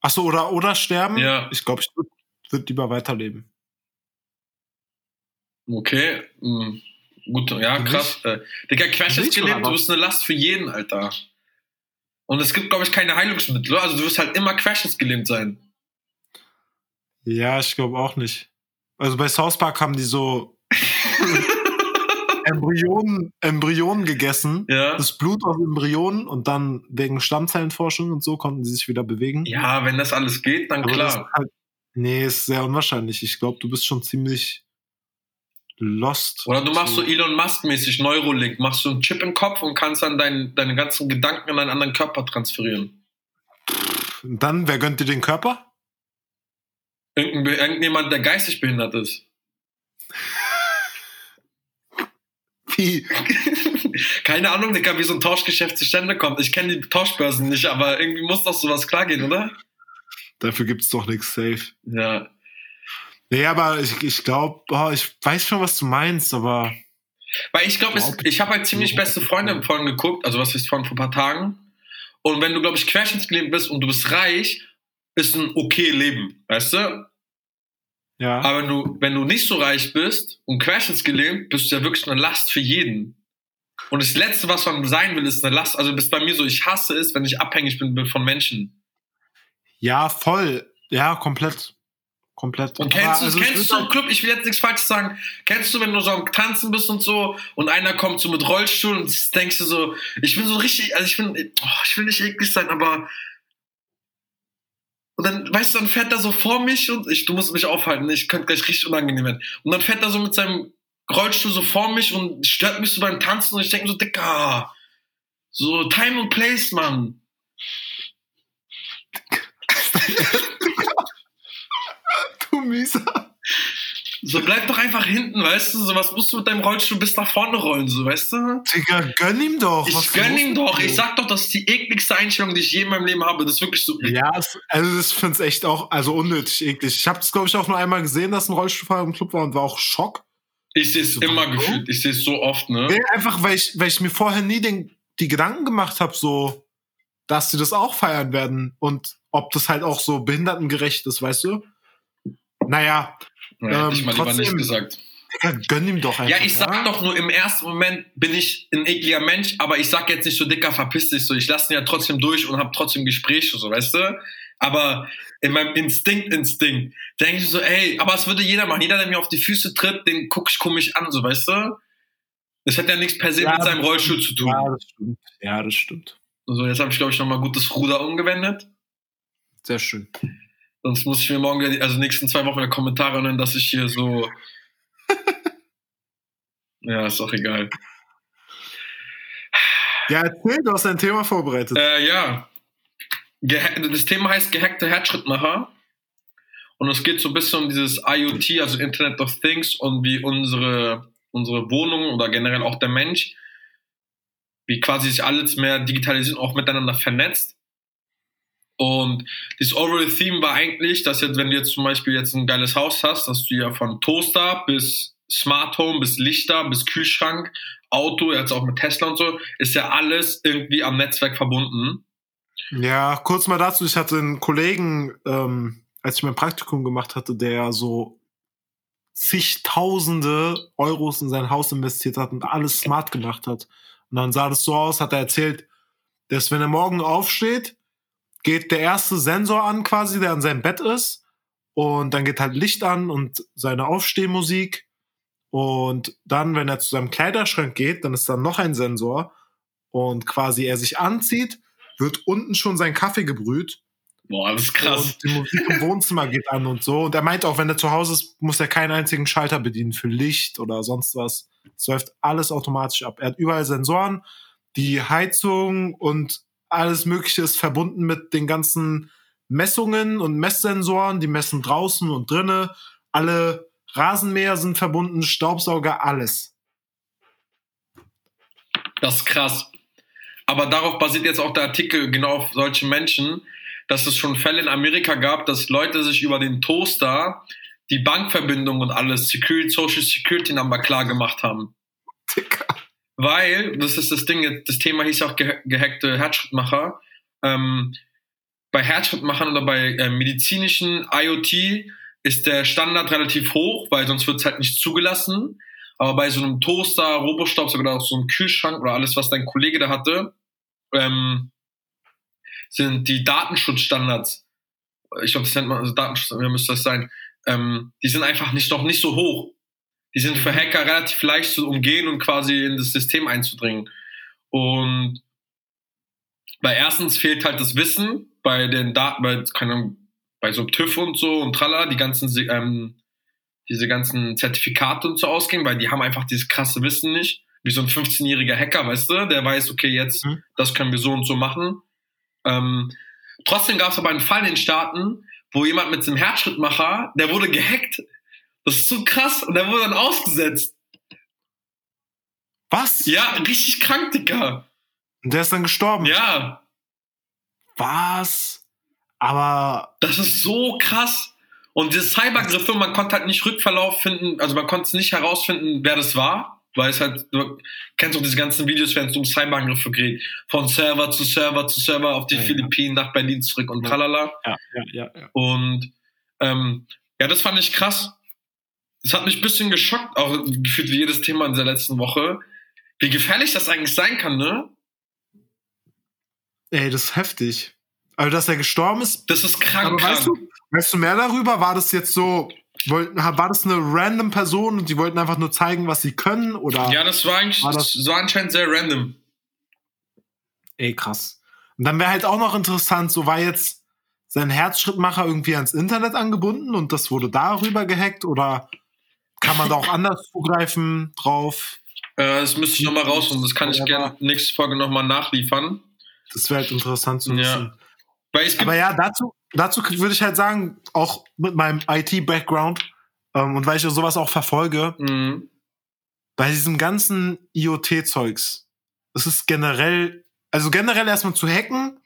Achso, oder, oder sterben? Ja. Ich glaube, ich würde würd lieber weiterleben. Okay. hm, Gut, ja, krass. Äh, Digga, Querschnittsgelähmt, du bist eine Last für jeden, Alter. Und es gibt, glaube ich, keine Heilungsmittel. Also du wirst halt immer querschnittsgelähmt sein. Ja, ich glaube auch nicht. Also bei South Park haben die so Embryonen, Embryonen gegessen. Ja. Das Blut aus Embryonen und dann wegen Stammzellenforschung und so konnten sie sich wieder bewegen. Ja, wenn das alles geht, dann Aber klar. ist halt, nee, ist sehr unwahrscheinlich. Ich glaube, du bist schon ziemlich lost. Oder du machst so Elon Musk-mäßig Neurolink, machst so einen Chip im Kopf und kannst dann dein, deine ganzen Gedanken in einen anderen Körper transferieren. Dann, wer gönnt dir den Körper? Irgendein, irgendjemand, der geistig behindert ist. Wie? Keine Ahnung, Digga, wie so ein Tauschgeschäft zustande kommt. Ich kenne die Tauschbörsen nicht, aber irgendwie muss doch sowas klar gehen, oder? Dafür gibt's doch nichts safe. Ja. Nee, aber ich, ich glaube, ich weiß schon, was du meinst, aber Weil ich glaube, Glaub- ich habe halt ziemlich beste Freunde vorhin geguckt, also was ist von vor ein paar Tagen. Und wenn du, glaube ich, querschnittsgelähmt bist und du bist reich, ist ein okay Leben, weißt du? ja. Aber wenn du, wenn du nicht so reich bist und querschnittsgelähmt, bist du ja wirklich eine Last für jeden. Und das Letzte, was man sein will, ist eine Last. Also bist bei mir so, ich hasse es, wenn ich abhängig bin von Menschen. Ja, voll. Ja, komplett. Komplett. Und kennst also kennst du so im Club, ich will jetzt nichts Falsches sagen, kennst du, wenn du so am Tanzen bist und so und einer kommt so mit Rollstuhl und denkst du so, ich bin so richtig, also ich bin, oh, ich will nicht eklig sein, aber und dann, weißt du, dann fährt er so vor mich und ich, du musst mich aufhalten, ich könnte gleich richtig unangenehm werden. Und dann fährt er so mit seinem Rollstuhl so vor mich und stört mich so beim Tanzen und ich denke so, Dicker, so Time and Place, Mann. mieser. So bleib doch einfach hinten, weißt du, so was musst du mit deinem Rollstuhl bis nach vorne rollen, so, weißt du? Digga, gönn ihm doch. Ich Was gönn ihm doch. Ich sag doch, das ist die ekligste Einstellung, die ich je in meinem Leben habe. Das ist wirklich so. Ja, es, also das ich echt auch, also unnötig eklig. Ich habe das, glaube ich, auch nur einmal gesehen, dass ein Rollstuhlfahrer im Club war und war auch Schock. Ich sehe es So, immer warum? gefühlt. Ich sehe es so oft, ne? Nee, einfach, weil ich, weil ich mir vorher nie den, die Gedanken gemacht habe, so, dass sie das auch feiern werden und ob das halt auch so behindertengerecht ist, weißt du? Naja, Ja, hätte ich ähm, mal lieber nicht trotzdem- gesagt. Digga, gönn ihm doch einfach. Ja, ich sag doch nur, im ersten Moment bin ich ein ekliger Mensch, aber ich sag jetzt nicht so, Dicker, verpiss dich so. Ich lasse ihn ja trotzdem durch und hab trotzdem Gespräche, so, weißt du? Aber in meinem Instinkt, Instinkt, denke ich so, ey, aber es würde jeder machen. Jeder, der mir auf die Füße tritt, den guck ich komisch an, so, weißt du? Das hat ja nichts per se Ja, mit seinem Rollstuhl zu tun. Ja, das stimmt. Ja, das stimmt. So, jetzt habe ich, glaube ich, nochmal gutes Ruder umgewendet. Sehr schön. Sonst muss ich mir morgen, also nächsten zwei Wochen Kommentare nennen, dass ich hier so. ja, ist auch egal. Ja, erzähl, du hast ein Thema vorbereitet. Äh, ja. Das Thema heißt gehackte Herzschrittmacher. Und es geht so ein bisschen um dieses IoT, also Internet of Things, und wie unsere, unsere Wohnung oder generell auch der Mensch, wie quasi sich alles mehr digitalisiert und auch miteinander vernetzt. Und das overall Theme war eigentlich, dass jetzt, wenn du jetzt zum Beispiel jetzt ein geiles Haus hast, dass du ja von Toaster bis Smart Home, bis Lichter, bis Kühlschrank, Auto, jetzt auch mit Tesla und so, ist ja alles irgendwie am Netzwerk verbunden. Ja, kurz mal dazu, ich hatte einen Kollegen, ähm, als ich mein Praktikum gemacht hatte, der so zigtausende Euros in sein Haus investiert hat und alles smart gemacht hat. Und dann sah das so aus, hat er erzählt, dass wenn er morgen aufsteht, geht der erste Sensor an quasi, der an seinem Bett ist. Und dann geht halt Licht an und seine Aufstehmusik. Und dann, wenn er zu seinem Kleiderschrank geht, dann ist da noch ein Sensor. Und quasi er sich anzieht, wird unten schon sein Kaffee gebrüht. Boah, das ist krass. Und die Musik im Wohnzimmer geht an und so. Und er meint auch, wenn er zu Hause ist, muss er keinen einzigen Schalter bedienen für Licht oder sonst was. Es läuft alles automatisch ab. Er hat überall Sensoren, die Heizung und alles Mögliche ist verbunden mit den ganzen Messungen und Messsensoren. Die messen draußen und drinnen. Alle Rasenmäher sind verbunden, Staubsauger, alles. Das ist krass. Aber darauf basiert jetzt auch der Artikel genau auf solche Menschen, dass es schon Fälle in Amerika gab, dass Leute sich über den Toaster die Bankverbindung und alles, Security, Social Security Number klar gemacht haben. Dicker. Weil, das ist das Ding, das Thema hieß auch ge gehackte Herzschrittmacher. Ähm, bei Herzschrittmachern oder bei äh, medizinischen IoT ist der Standard relativ hoch, weil sonst wird es halt nicht zugelassen. Aber bei so einem Toaster, Robostaubsauger oder auch so einem Kühlschrank oder alles, was dein Kollege da hatte, ähm, sind die Datenschutzstandards, ich glaube, das nennt man, also Datenschutz, müsste das sein, ähm, die sind einfach nicht, noch nicht so hoch. Die sind für Hacker relativ leicht zu umgehen und quasi in das System einzudringen. Und bei erstens fehlt halt das Wissen bei den Daten, bei, keine Ahnung, bei so TÜV und so und tralla, die ganzen, ähm, diese ganzen Zertifikate und so ausgehen, weil die haben einfach dieses krasse Wissen nicht. Wie so ein 15-jähriger Hacker, weißt du, der weiß, okay, jetzt, mhm. das können wir so und so machen. Ähm, trotzdem gab es aber einen Fall in den Staaten, wo jemand mit einem Herzschrittmacher, der wurde gehackt. Das ist so krass und der wurde dann ausgesetzt. Was? Ja, richtig krank, Dicker. Und der ist dann gestorben? Ja. Was? Aber. Das ist so krass. Und diese Cybergriffe, man konnte halt nicht Rückverlauf finden, also man konnte nicht herausfinden, wer das war weil es halt, du kennst auch diese ganzen Videos, wenn es um Cyberangriffe geht, von Server zu Server zu Server auf die ja, Philippinen, ja. nach Berlin zurück und tralala. Ja, ja, ja, ja. Und ähm, ja, das fand ich krass. Das hat mich ein bisschen geschockt, auch gefühlt wie jedes Thema in der letzten Woche, wie gefährlich das eigentlich sein kann, ne? Ey, das ist heftig. Also, dass er gestorben ist. Das ist krank. Aber krank. weißt du, weißt du mehr darüber? War das jetzt so, war das eine random Person und die wollten einfach nur zeigen, was sie können? Oder ja, das war eigentlich war das, das war anscheinend sehr random. Ey, krass. Und dann wäre halt auch noch interessant, so war jetzt sein Herzschrittmacher irgendwie ans Internet angebunden und das wurde darüber gehackt oder kann man da auch anders zugreifen drauf? Äh, das müsste ich nochmal raus und das kann ich gerne nächste Folge nochmal nachliefern. Das wäre halt interessant zu wissen. Ja. Aber ja, dazu, dazu würde ich halt sagen, auch mit meinem IT-Background ähm, und weil ich sowas auch verfolge, mhm. bei diesem ganzen IoT-Zeugs, es ist generell, also generell erstmal zu hacken,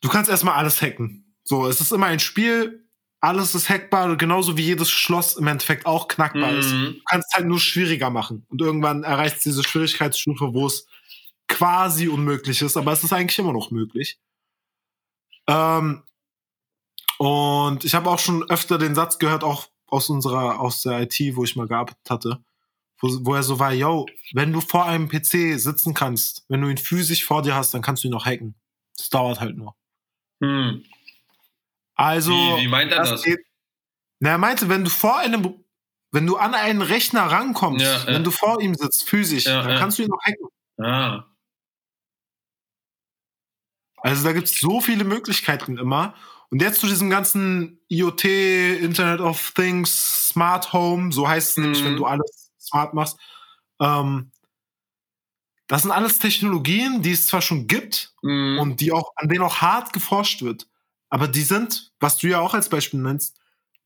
du kannst erstmal alles hacken. So, es ist immer ein Spiel, alles ist hackbar, genauso wie jedes Schloss im Endeffekt auch knackbar Mhm. ist. Du kannst es halt nur schwieriger machen. Und irgendwann erreicht es diese Schwierigkeitsstufe, wo es quasi unmöglich ist, aber es ist eigentlich immer noch möglich. Ähm, und ich habe auch schon öfter den Satz gehört, auch aus unserer, aus der IT, wo ich mal gearbeitet hatte, wo, wo er so war, yo, wenn du vor einem PC sitzen kannst, wenn du ihn physisch vor dir hast, dann kannst du ihn noch hacken. Das dauert halt nur. Hm. Also. Wie, wie meint er das? Geht, na, er meinte, wenn du vor einem, wenn du an einen Rechner rankommst, Ja, wenn ja. du vor ihm sitzt, physisch, Ja, dann kannst du ihn noch hacken. Ah. Also da gibt's so viele Möglichkeiten immer. Und jetzt zu diesem ganzen IoT, Internet of Things, Smart Home, so heißt es nämlich, Mhm. wenn du alles smart machst. Ähm, das sind alles Technologien, die es zwar schon gibt Mhm. und die auch, an denen auch hart geforscht wird, aber die sind, was du ja auch als Beispiel nennst,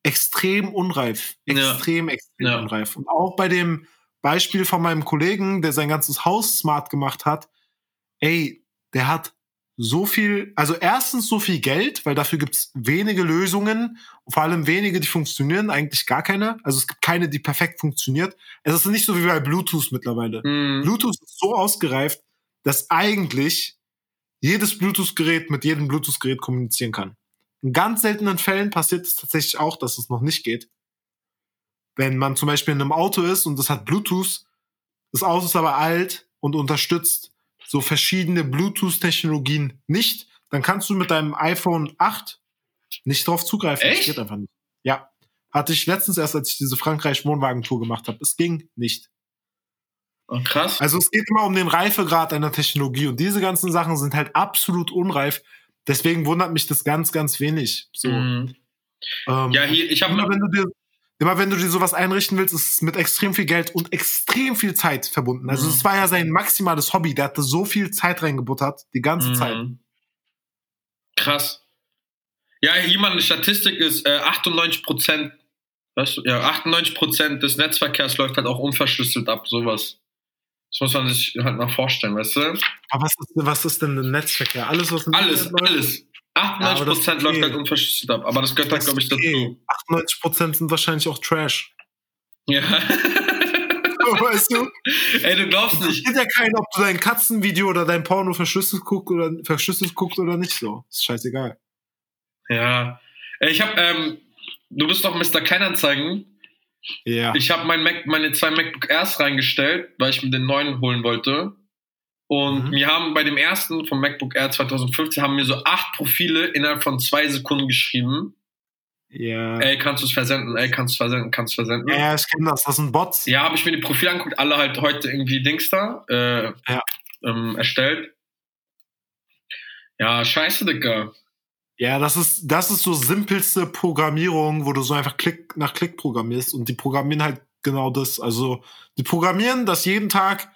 extrem unreif. Ja. Extrem, extrem Ja. unreif. Und auch bei dem Beispiel von meinem Kollegen, der sein ganzes Haus smart gemacht hat, ey, der hat so viel, also erstens so viel Geld, weil dafür gibt's wenige Lösungen, vor allem wenige, die funktionieren, eigentlich gar keine. Also es gibt keine, die perfekt funktioniert. Es ist nicht so wie bei Bluetooth mittlerweile. Mhm. Bluetooth ist so ausgereift, dass eigentlich jedes Bluetooth-Gerät mit jedem Bluetooth-Gerät kommunizieren kann. In ganz seltenen Fällen passiert es tatsächlich auch, dass es noch nicht geht. Wenn man zum Beispiel in einem Auto ist und das hat Bluetooth, das Auto ist aber alt und unterstützt so verschiedene Bluetooth-Technologien nicht, dann kannst du mit deinem iPhone 8 nicht drauf zugreifen. Das Echt? geht einfach nicht. Ja. Hatte ich letztens erst, als ich diese Frankreich-Wohnwagentour gemacht habe. Es ging nicht. Oh, krass. Also es geht immer um den Reifegrad einer Technologie und diese ganzen Sachen sind halt absolut unreif. Deswegen wundert mich das ganz, ganz wenig. So, Mhm. ähm, Ja, hier, ich habe immer wenn du dir immer wenn du dir sowas einrichten willst, ist es mit extrem viel Geld und extrem viel Zeit verbunden. Also Mhm. es war ja sein maximales Hobby. Der hatte so viel Zeit reingebuttert, die ganze Zeit. Mhm. Krass. Ja, hier mal eine Statistik ist, äh, 98 Prozent, weißt du, ja, 98 Prozent des Netzverkehrs läuft halt auch unverschlüsselt ab, sowas. Das muss man sich halt mal vorstellen, weißt du? Aber was ist, was ist denn ein Netzverkehr? Alles, was Alles, alles, 98% das ist okay. läuft halt unverschlüsselt ab. Aber das gehört halt, Das glaube ist ich, dazu. 98% sind wahrscheinlich auch Trash. Ja. weißt du? Ey, du glaubst Es nicht. geht ja keinen, ob du dein Katzenvideo oder dein Porno verschlüsselt guckst oder, verschlüsselt guckst oder nicht so. Ist scheißegal. Ja. Ey, Ich habe, ähm, du bist doch Mr. Kleinanzeigen. Ja. Ich habe mein Mac, meine zwei MacBook Airs reingestellt, weil ich mir den neuen holen wollte. Und Mhm. mir haben bei dem ersten vom MacBook Air 2015 haben mir so acht Profile innerhalb von zwei Sekunden geschrieben. ja. Ey, kannst du es versenden? Ey, kannst du es versenden? Kannst du es versenden? Ja, ich kenne das. Das sind Bots. Ja, habe ich mir die Profile angeguckt, alle halt heute irgendwie Dings da äh, Ja. ähm, erstellt. Ja, scheiße, Digga. Ja, das ist, das ist so simpelste Programmierung, wo du so einfach Klick nach Klick programmierst und die programmieren halt genau das. Also, die programmieren, dass jeden Tag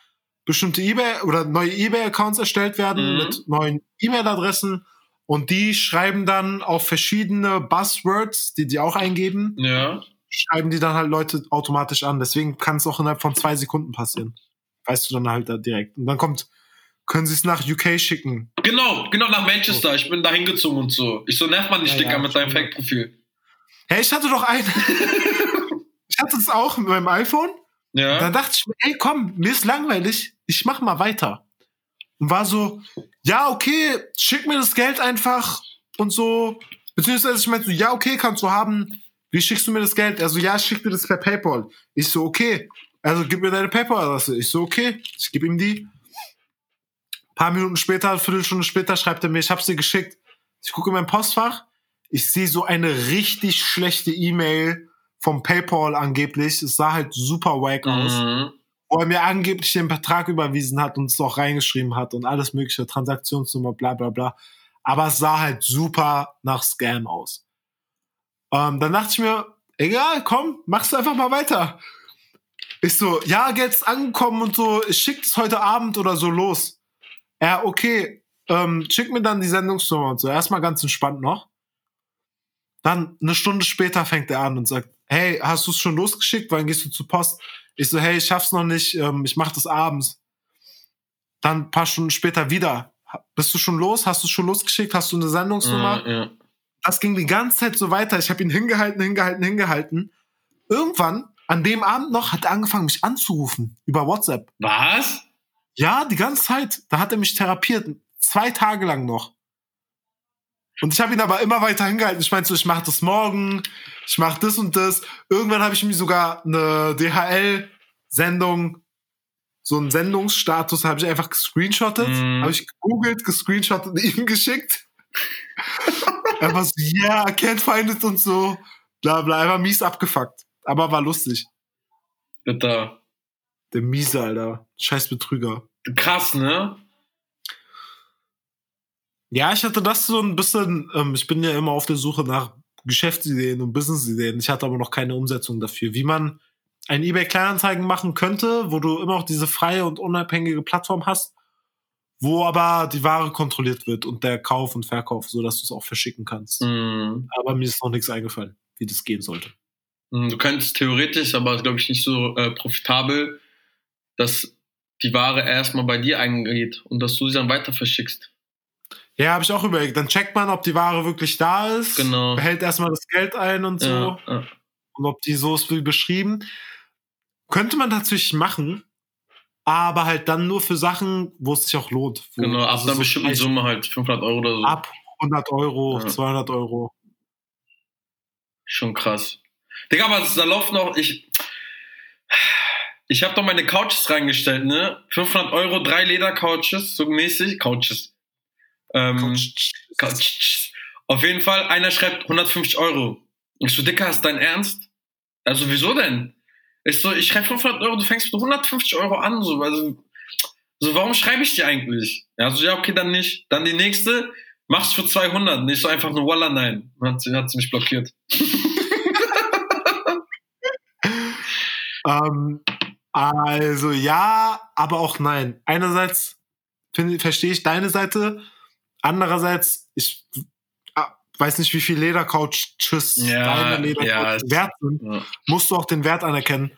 bestimmte eBay oder neue eBay-Accounts erstellt werden Mhm. mit neuen E-Mail-Adressen und die schreiben dann auf verschiedene Buzzwords, die die auch eingeben, Ja. schreiben die dann halt Leute automatisch an. Deswegen kann es auch innerhalb von zwei Sekunden passieren. Weißt du dann halt da direkt. Und dann kommt, können sie es nach UK schicken. Genau, genau nach Manchester. Ich bin da hingezogen und so. Ich so, nerv mal nicht, Ja, Digga, ja, mit deinem. Fake-Profil. Hey, ich hatte doch einen. ich hatte es auch mit meinem iPhone. Ja. Da dachte ich mir, ey, komm, mir ist langweilig, ich mach mal weiter. Und war so, ja, okay, schick mir das Geld einfach und so. Beziehungsweise ich meinte so, ja, okay, kannst du haben. Wie schickst du mir das Geld? Also, ja, ich schick dir das per PayPal. Ich so, okay. Also, gib mir deine PayPal-Adresse. Ich so, okay. Ich gebe ihm die. Paar Minuten später, eine Viertelstunde später, schreibt er mir, ich hab's dir geschickt. Ich gucke in mein Postfach. Ich sehe so eine richtig schlechte E-Mail vom PayPal angeblich. Es sah halt super wack aus Mhm. wo er mir angeblich den Betrag überwiesen hat und es auch reingeschrieben hat und alles mögliche, Transaktionsnummer, bla bla bla. Aber es sah halt super nach Scam aus. Ähm, dann dachte ich mir, egal, komm, machst du einfach mal weiter. Ich so, ja, ist angekommen und so, ich schick es heute Abend oder so los. Ja, okay, ähm, schick mir dann die Sendungsnummer und so. Erstmal ganz entspannt noch. Dann eine Stunde später fängt er an und sagt, hey, hast du es schon losgeschickt? Wann gehst du zur Post? Ich so, hey, ich schaff's noch nicht, ähm, ich mach das abends. Dann ein paar Stunden später wieder. Bist du schon los? Hast du es schon losgeschickt? Hast du eine Sendungsnummer? Ja, ja. Das ging die ganze Zeit so weiter. Ich habe ihn hingehalten, hingehalten, hingehalten. Irgendwann, an dem Abend noch, hat er angefangen, mich anzurufen über WhatsApp. Was? Ja, die ganze Zeit. Da hat er mich therapiert. Zwei Tage lang noch. Und ich habe ihn aber immer weiter hingehalten. Ich meinte so, ich mache das morgen, ich mache das und das. Irgendwann habe ich mir sogar eine DHL-Sendung, so einen Sendungsstatus, habe ich einfach gescreenshottet. Mhm. Habe ich gegoogelt, gescreenshottet und ihm geschickt. er war so, ja, erkennt feindet und so. Bla bla, einfach mies abgefuckt. Aber war lustig. Bitte. Der Miese, Alter. Scheiß Betrüger. Krass, ne? Ja, ich hatte das so ein bisschen, ähm, ich bin ja immer auf der Suche nach Geschäftsideen und Businessideen. Ich hatte aber noch keine Umsetzung dafür. Wie man ein eBay Kleinanzeigen machen könnte, wo du immer auch diese freie und unabhängige Plattform hast, wo aber die Ware kontrolliert wird und der Kauf und Verkauf, so dass du es auch verschicken kannst. Mhm. Aber mir ist noch nichts eingefallen, wie das gehen sollte. Mhm, Du könntest theoretisch, aber glaube ich nicht so äh, profitabel, dass die Ware erstmal bei dir eingeht und dass du sie dann weiter verschickst. Ja, habe ich auch überlegt. Dann checkt man, ob die Ware wirklich da ist, Genau. behält erstmal das Geld ein und so. Ja, ja. und ob die so ist wie beschrieben. Könnte man tatsächlich machen, aber halt dann nur für Sachen, wo es sich auch lohnt. Genau, ab also einer so bestimmten Summe halt, 500 Euro oder so. Ab 100 Euro, Ja. 200 Euro. Schon krass. Digga, aber da läuft noch, ich, ich habe doch meine Couches reingestellt, ne? 500 Euro, drei Ledercouches, so mäßig, Couches. Ähm, Couches. Auf jeden Fall, einer schreibt 150 Euro. Ich so, Dicker, ist dein Ernst? Also, wieso denn? Ich so, ich schreibe 500 Euro, du fängst mit 150 Euro an, so, also, so, warum schreibe ich dir eigentlich? Ja, so, ja, okay, dann nicht. Dann die nächste, mach's für 200, nicht so einfach nur Walla, nein. Dann hat sie, hat sie mich blockiert. Ähm, also ja, aber auch nein. Einerseits finde- verstehe ich deine Seite, andererseits, ich ah, weiß nicht, wie viel Ledercouches Ja, deine Ledercouches ja, wert sind. Ja. musst du auch den Wert anerkennen.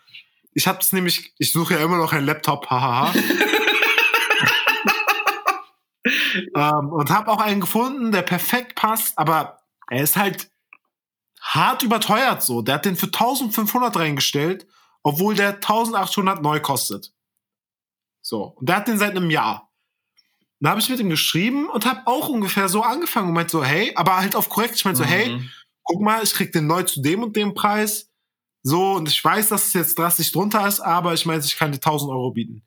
Ich habe es nämlich, ich suche ja immer noch einen Laptop, hahaha. ähm, und habe auch einen gefunden, der perfekt passt, aber er ist halt hart überteuert so. Der hat den für 1500 reingestellt, obwohl der 1800 neu kostet. So, und der hat den seit einem Jahr. Dann habe ich mit ihm geschrieben und habe auch ungefähr so angefangen und meinte so, hey, aber halt auf korrekt. Ich meinte so, hey, Mhm. guck mal, ich krieg den neu zu dem und dem Preis. So, und ich weiß, dass es jetzt drastisch drunter ist, aber ich meine, ich kann dir 1000 Euro bieten.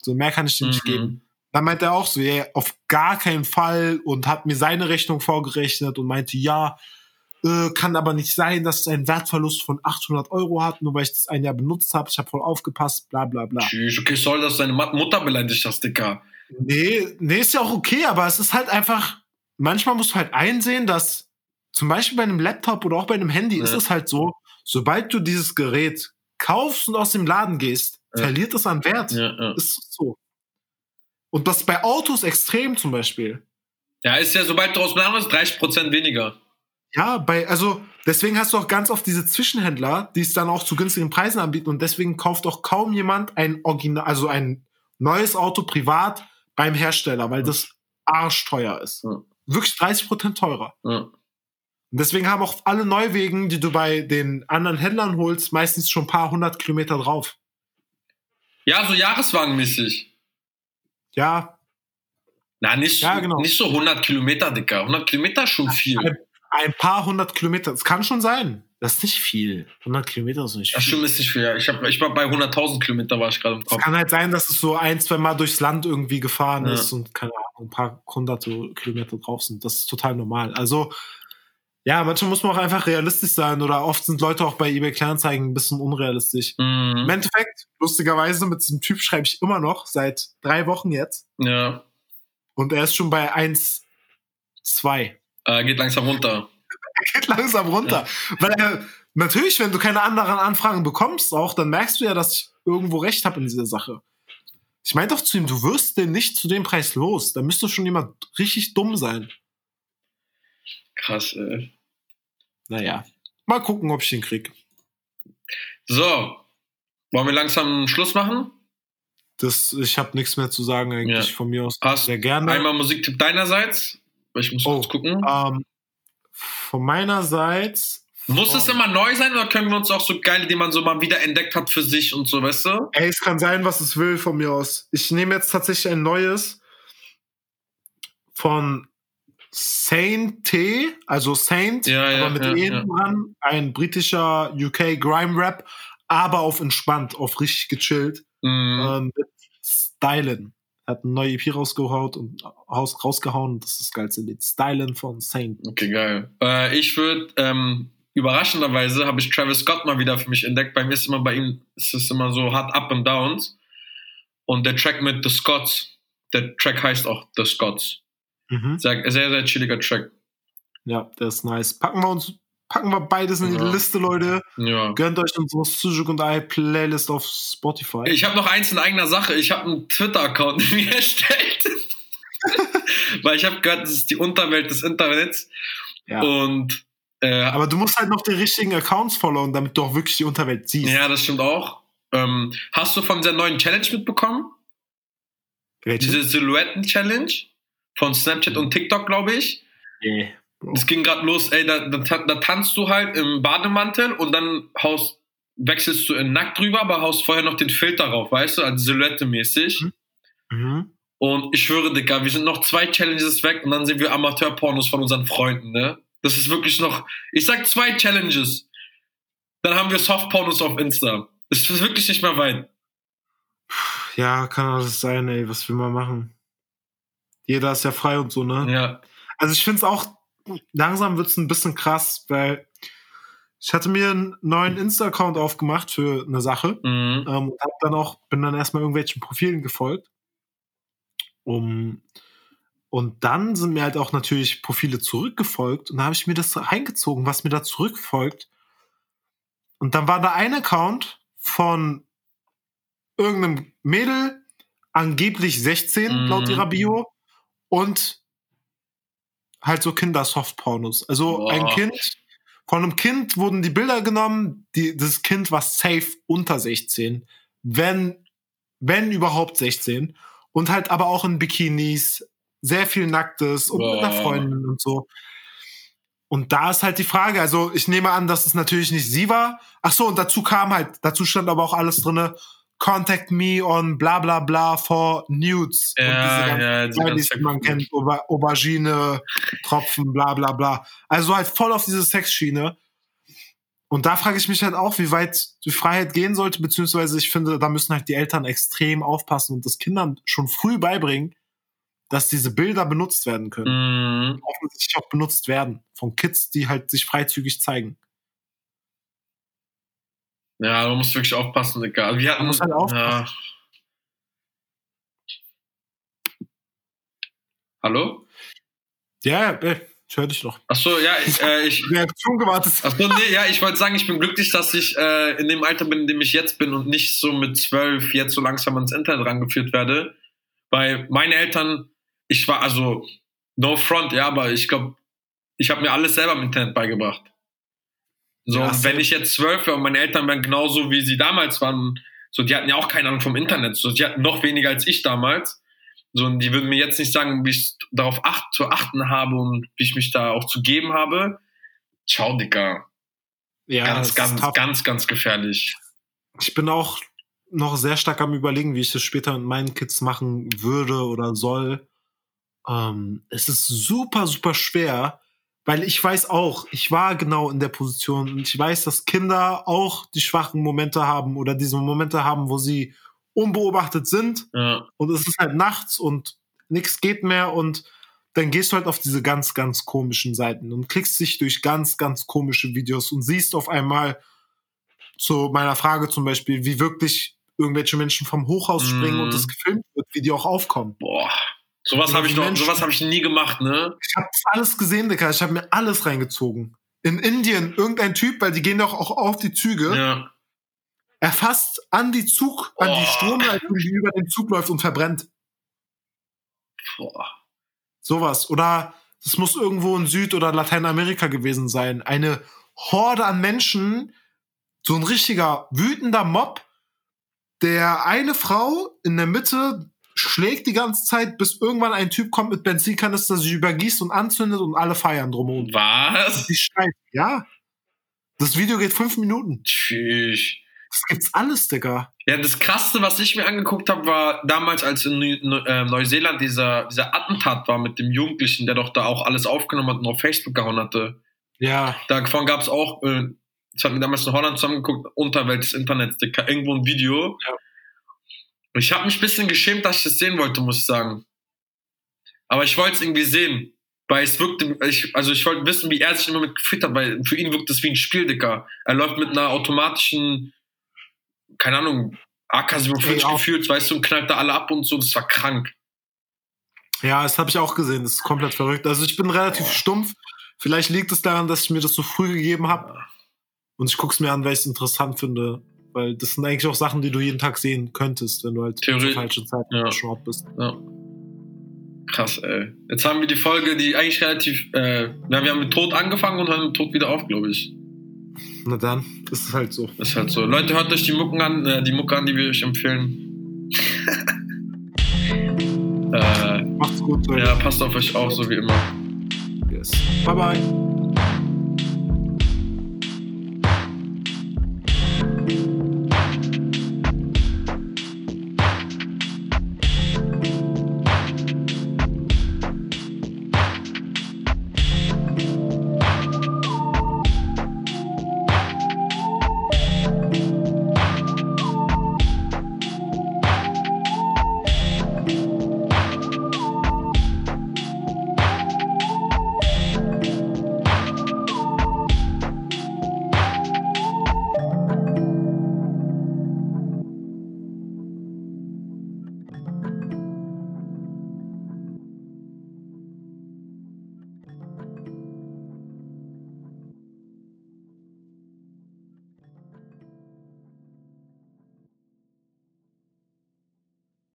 So, mehr kann ich dir nicht Mhm. geben. Dann meinte er auch so, ja, auf gar keinen Fall und hat mir seine Rechnung vorgerechnet und meinte, ja, äh, kann aber nicht sein, dass es einen Wertverlust von 800 Euro hat, nur weil ich das ein Jahr benutzt habe. Ich habe voll aufgepasst, bla bla bla. Tschüss, okay, soll das deine Mutter beleidigt hast, Dicker. Nee, nee, ist ja auch okay, aber es ist halt einfach, manchmal musst du halt einsehen, dass zum Beispiel bei einem Laptop oder auch bei einem Handy Ja. ist es halt so, sobald du dieses Gerät kaufst und aus dem Laden gehst, Ja. verliert es an Wert. Ja, ja. Ist so. Und das bei Autos extrem zum Beispiel. ja, ist ja, sobald du aus dem Laden bist, 30% weniger. Ja, bei, also deswegen hast du auch ganz oft diese Zwischenhändler, die es dann auch zu günstigen Preisen anbieten und deswegen kauft auch kaum jemand ein Original, also ein neues Auto privat beim Hersteller, weil das arschteuer ist. Ja. Wirklich 30% teurer. Ja. Und deswegen haben auch alle Neuwegen, die du bei den anderen Händlern holst, meistens schon ein paar hundert Kilometer drauf. Ja, so Jahreswagenmäßig. Ja, Na, nicht, Ja, genau. nicht so 100 Kilometer, Dicker. 100 Kilometer schon viel. Ein paar hundert Kilometer. Das kann schon sein. Das ist nicht viel. 100 Kilometer ist nicht Das viel. stimmt, ist nicht viel. ja. Ich, hab, ich war bei 100.000 Kilometer, war ich gerade im Es Kopf. kann halt sein, dass es so ein, zwei Mal durchs Land irgendwie gefahren Ja. ist und keine Ahnung, ein paar hunderte Kilometer drauf sind. Das ist total normal. Also, ja, manchmal muss man auch einfach realistisch sein oder oft sind Leute auch bei eBay Kleinanzeigen ein bisschen unrealistisch. Im Mhm. Endeffekt, lustigerweise, mit diesem Typ schreibe ich immer noch seit drei Wochen jetzt Ja, und er ist schon bei 1, 2. äh, geht langsam runter. Er geht langsam runter. Weil er, natürlich, wenn du keine anderen Anfragen bekommst, auch, dann merkst du ja, dass ich irgendwo recht habe in dieser Sache. Ich meinte doch zu ihm, du wirst den nicht zu dem Preis los. Da müsste schon jemand richtig dumm sein. Krass, ey. Naja. Mal gucken, ob ich den krieg. So, wollen wir langsam Schluss machen? Das, ich habe nichts mehr zu sagen eigentlich Ja. von mir aus. Hast Sehr gerne. einmal Musiktipp deinerseits? Ich muss Oh, kurz gucken. Ähm, von meinerseits. Muss es oh, immer neu sein oder können wir uns auch so geile, die man so mal wieder entdeckt hat für sich und so, weißt du? Ey, es kann sein, was es will von mir aus. Ich nehme jetzt tatsächlich ein neues von Saint T, also Saint, Ja, ja, aber mit ja, E dran. Ein britischer UK Grime Rap, aber auf entspannt, auf richtig gechillt. Mhm. Ähm, mit Stylen. Er hat eine neue EP rausgehaut und raus, rausgehauen. Das ist das geilste Lied. Stylen von Saint. Okay, geil. Äh, ich würde, ähm, überraschenderweise habe ich Travis Scott mal wieder für mich entdeckt. Bei mir ist immer bei ihm, ist es immer so hart Up and Downs. Und der Track mit The Scots, der Track heißt auch The Scots. Mhm. Sehr, sehr, sehr chilliger Track. Ja, der ist nice. Packen wir uns, packen wir beides in die Ja. Liste, Leute. Ja. Gönnt euch unsere Sujuk und I Playlist auf Spotify. Ich habe noch eins in eigener Sache. Ich habe einen Twitter-Account mir erstellt. Weil ich habe gehört, das ist die Unterwelt des Internets. ja. Und äh, Aber du musst halt noch die richtigen Accounts followen, damit du auch wirklich die Unterwelt siehst. ja, das stimmt auch. Ähm, hast du von der neuen Challenge mitbekommen? Welche? Diese Silhouetten-Challenge von Snapchat und TikTok, glaube ich. Nee. Es ging gerade los, ey, da, da, da tanzt du halt im Bademantel und dann haust, wechselst du in nackt drüber, aber haust vorher noch den Filter rauf, weißt du, als Silhouette mäßig. Mhm. Mhm. Und ich schwöre, Digga, wir sind noch zwei Challenges weg und dann sehen wir Amateurpornos von unseren Freunden, ne? Das ist wirklich noch, ich sag zwei Challenges. Dann haben wir Softpornos auf Insta. Das ist wirklich nicht mehr weit. Ja, kann alles sein, ey. Was will man machen? Jeder ist ja frei und so, ne? Ja. Also ich finde es auch, langsam wird es ein bisschen krass, weil ich hatte mir einen neuen Insta-Account aufgemacht für eine Sache. Mhm. Ähm, und hab dann auch, bin dann erstmal irgendwelchen Profilen gefolgt. Um, und dann sind mir halt auch natürlich Profile zurückgefolgt und da habe ich mir das reingezogen, was mir da zurückfolgt. Und dann war da ein Account von irgendeinem Mädel, angeblich 16 Mhm. laut ihrer Bio, und halt so Kinder-Softpornos. Also ein Boah. Kind, von einem Kind wurden die Bilder genommen, die, das Kind war safe unter 16, wenn, wenn überhaupt 16. Und halt aber auch in Bikinis, sehr viel Nacktes und mit einer Boah. Freundin und so. Und da ist halt die Frage, also ich nehme an, dass es natürlich nicht sie war. Ach so, und dazu kam halt, dazu stand aber auch alles drinne. Contact me on bla bla bla for nudes. und Ja, ganzen ja, Smileys, ganze die man kennt, Auber Aubergine, Tropfen, bla bla bla. Also halt voll auf diese Sexschiene. Und da frage ich mich halt auch, wie weit die Freiheit gehen sollte, beziehungsweise ich finde, da müssen halt die Eltern extrem aufpassen und das Kindern schon früh beibringen, dass diese Bilder benutzt werden können. Mhm. Offensichtlich auch benutzt werden von Kids, die halt sich freizügig zeigen. Ja, du musst wirklich aufpassen, Digga. Wir hatten, Man muss halt aufpassen. Ja. Hallo? Ja, ja, ich höre dich noch. Achso, ja, ich, äh, ich, Reaktion gewartet. Achso, nee, ja, ich wollte sagen, ich bin glücklich, dass ich äh, in dem Alter bin, in dem ich jetzt bin und nicht so mit zwölf jetzt so langsam ans Internet rangeführt werde. Weil meine Eltern, ich war also no front, ja, aber ich glaube, ich habe mir alles selber im Internet beigebracht. So, Ja, wenn ich jetzt zwölf wäre und meine Eltern wären genauso wie sie damals waren, so, die hatten ja auch keine Ahnung vom Internet, so, die hatten noch weniger als ich damals. So, und die würden mir jetzt nicht sagen, wie ich darauf acht, zu achten habe und wie ich mich da auch zu geben habe. Ciao, Dicker. Ja, ganz, ganz, tough. ganz, ganz gefährlich. Ich bin auch noch sehr stark am überlegen, wie ich das später mit meinen Kids machen würde oder soll. Ähm, es ist super, super schwer, weil ich weiß auch, ich war genau in der Position und ich weiß, dass Kinder auch die schwachen Momente haben oder diese Momente haben, wo sie unbeobachtet sind Ja. und es ist halt nachts und nichts geht mehr und dann gehst du halt auf diese ganz, ganz komischen Seiten und klickst dich durch ganz, ganz komische Videos und siehst auf einmal zu meiner Frage zum Beispiel, wie wirklich irgendwelche Menschen vom Hochhaus springen Mhm. und das gefilmt wird, wie die auch aufkommen. Boah. Sowas habe ich die noch, sowas habe ich nie gemacht, ne? Ich habe alles gesehen, Digga. Ich habe mir alles reingezogen. In Indien, irgendein Typ, weil die gehen doch auch auf die Züge, Ja. er fasst an die Zug, an die Oh. Stromleitung, die über den Zug läuft und verbrennt. Boah. Sowas. Oder es muss irgendwo in Süd- oder Lateinamerika gewesen sein. Eine Horde an Menschen, so ein richtiger wütender Mob, der eine Frau in der Mitte schlägt die ganze Zeit, bis irgendwann ein Typ kommt mit Benzinkanister, sich übergießt und anzündet und alle feiern drumherum. Was? Die schreit, ja. Das Video geht fünf Minuten. Tschüss. Das gibt's alles, Digga. Ja, das Krasse, was ich mir angeguckt habe, war damals, als in Neu- Neu- äh, Neuseeland dieser, dieser Attentat war mit dem Jugendlichen, der doch da auch alles aufgenommen hat und auf Facebook gehauen hatte. Ja. Davon gab es auch, äh, das hat mir damals in Holland zusammengeguckt, Unterwelt des Internets, Dicker, irgendwo ein Video. Ja. Ich habe mich ein bisschen geschämt, dass ich das sehen wollte, muss ich sagen. Aber ich wollte es irgendwie sehen. Weil es wirkte, ich, also ich wollte wissen, wie er sich immer mit gefühlt hat, weil für ihn wirkt es wie ein Spiel, Dicker. Er läuft mit einer automatischen, keine Ahnung, AK-47 Ey, auch- gefühlt, weißt du, und knallt da alle ab und so, das war krank. Ja, das habe ich auch gesehen. Das ist komplett verrückt. Also ich bin relativ stumpf. Vielleicht liegt es daran, dass ich mir das so früh gegeben habe. Und ich guck's mir an, weil ich es interessant finde. Weil das sind eigentlich auch Sachen, die du jeden Tag sehen könntest, wenn du halt zur falschen Zeit ja. Short bist. Ja. Krass, ey. Jetzt haben wir die Folge, die eigentlich relativ, äh, na, wir haben mit Tod angefangen und hören mit Tod wieder auf, glaube ich. Na dann, ist halt so. Ist halt so. Leute, hört euch die Mucken an, äh, die Mucke an, die wir euch empfehlen. äh, Macht's gut, Leute. ja, passt auf euch auf, so wie immer. Yes. Bye bye.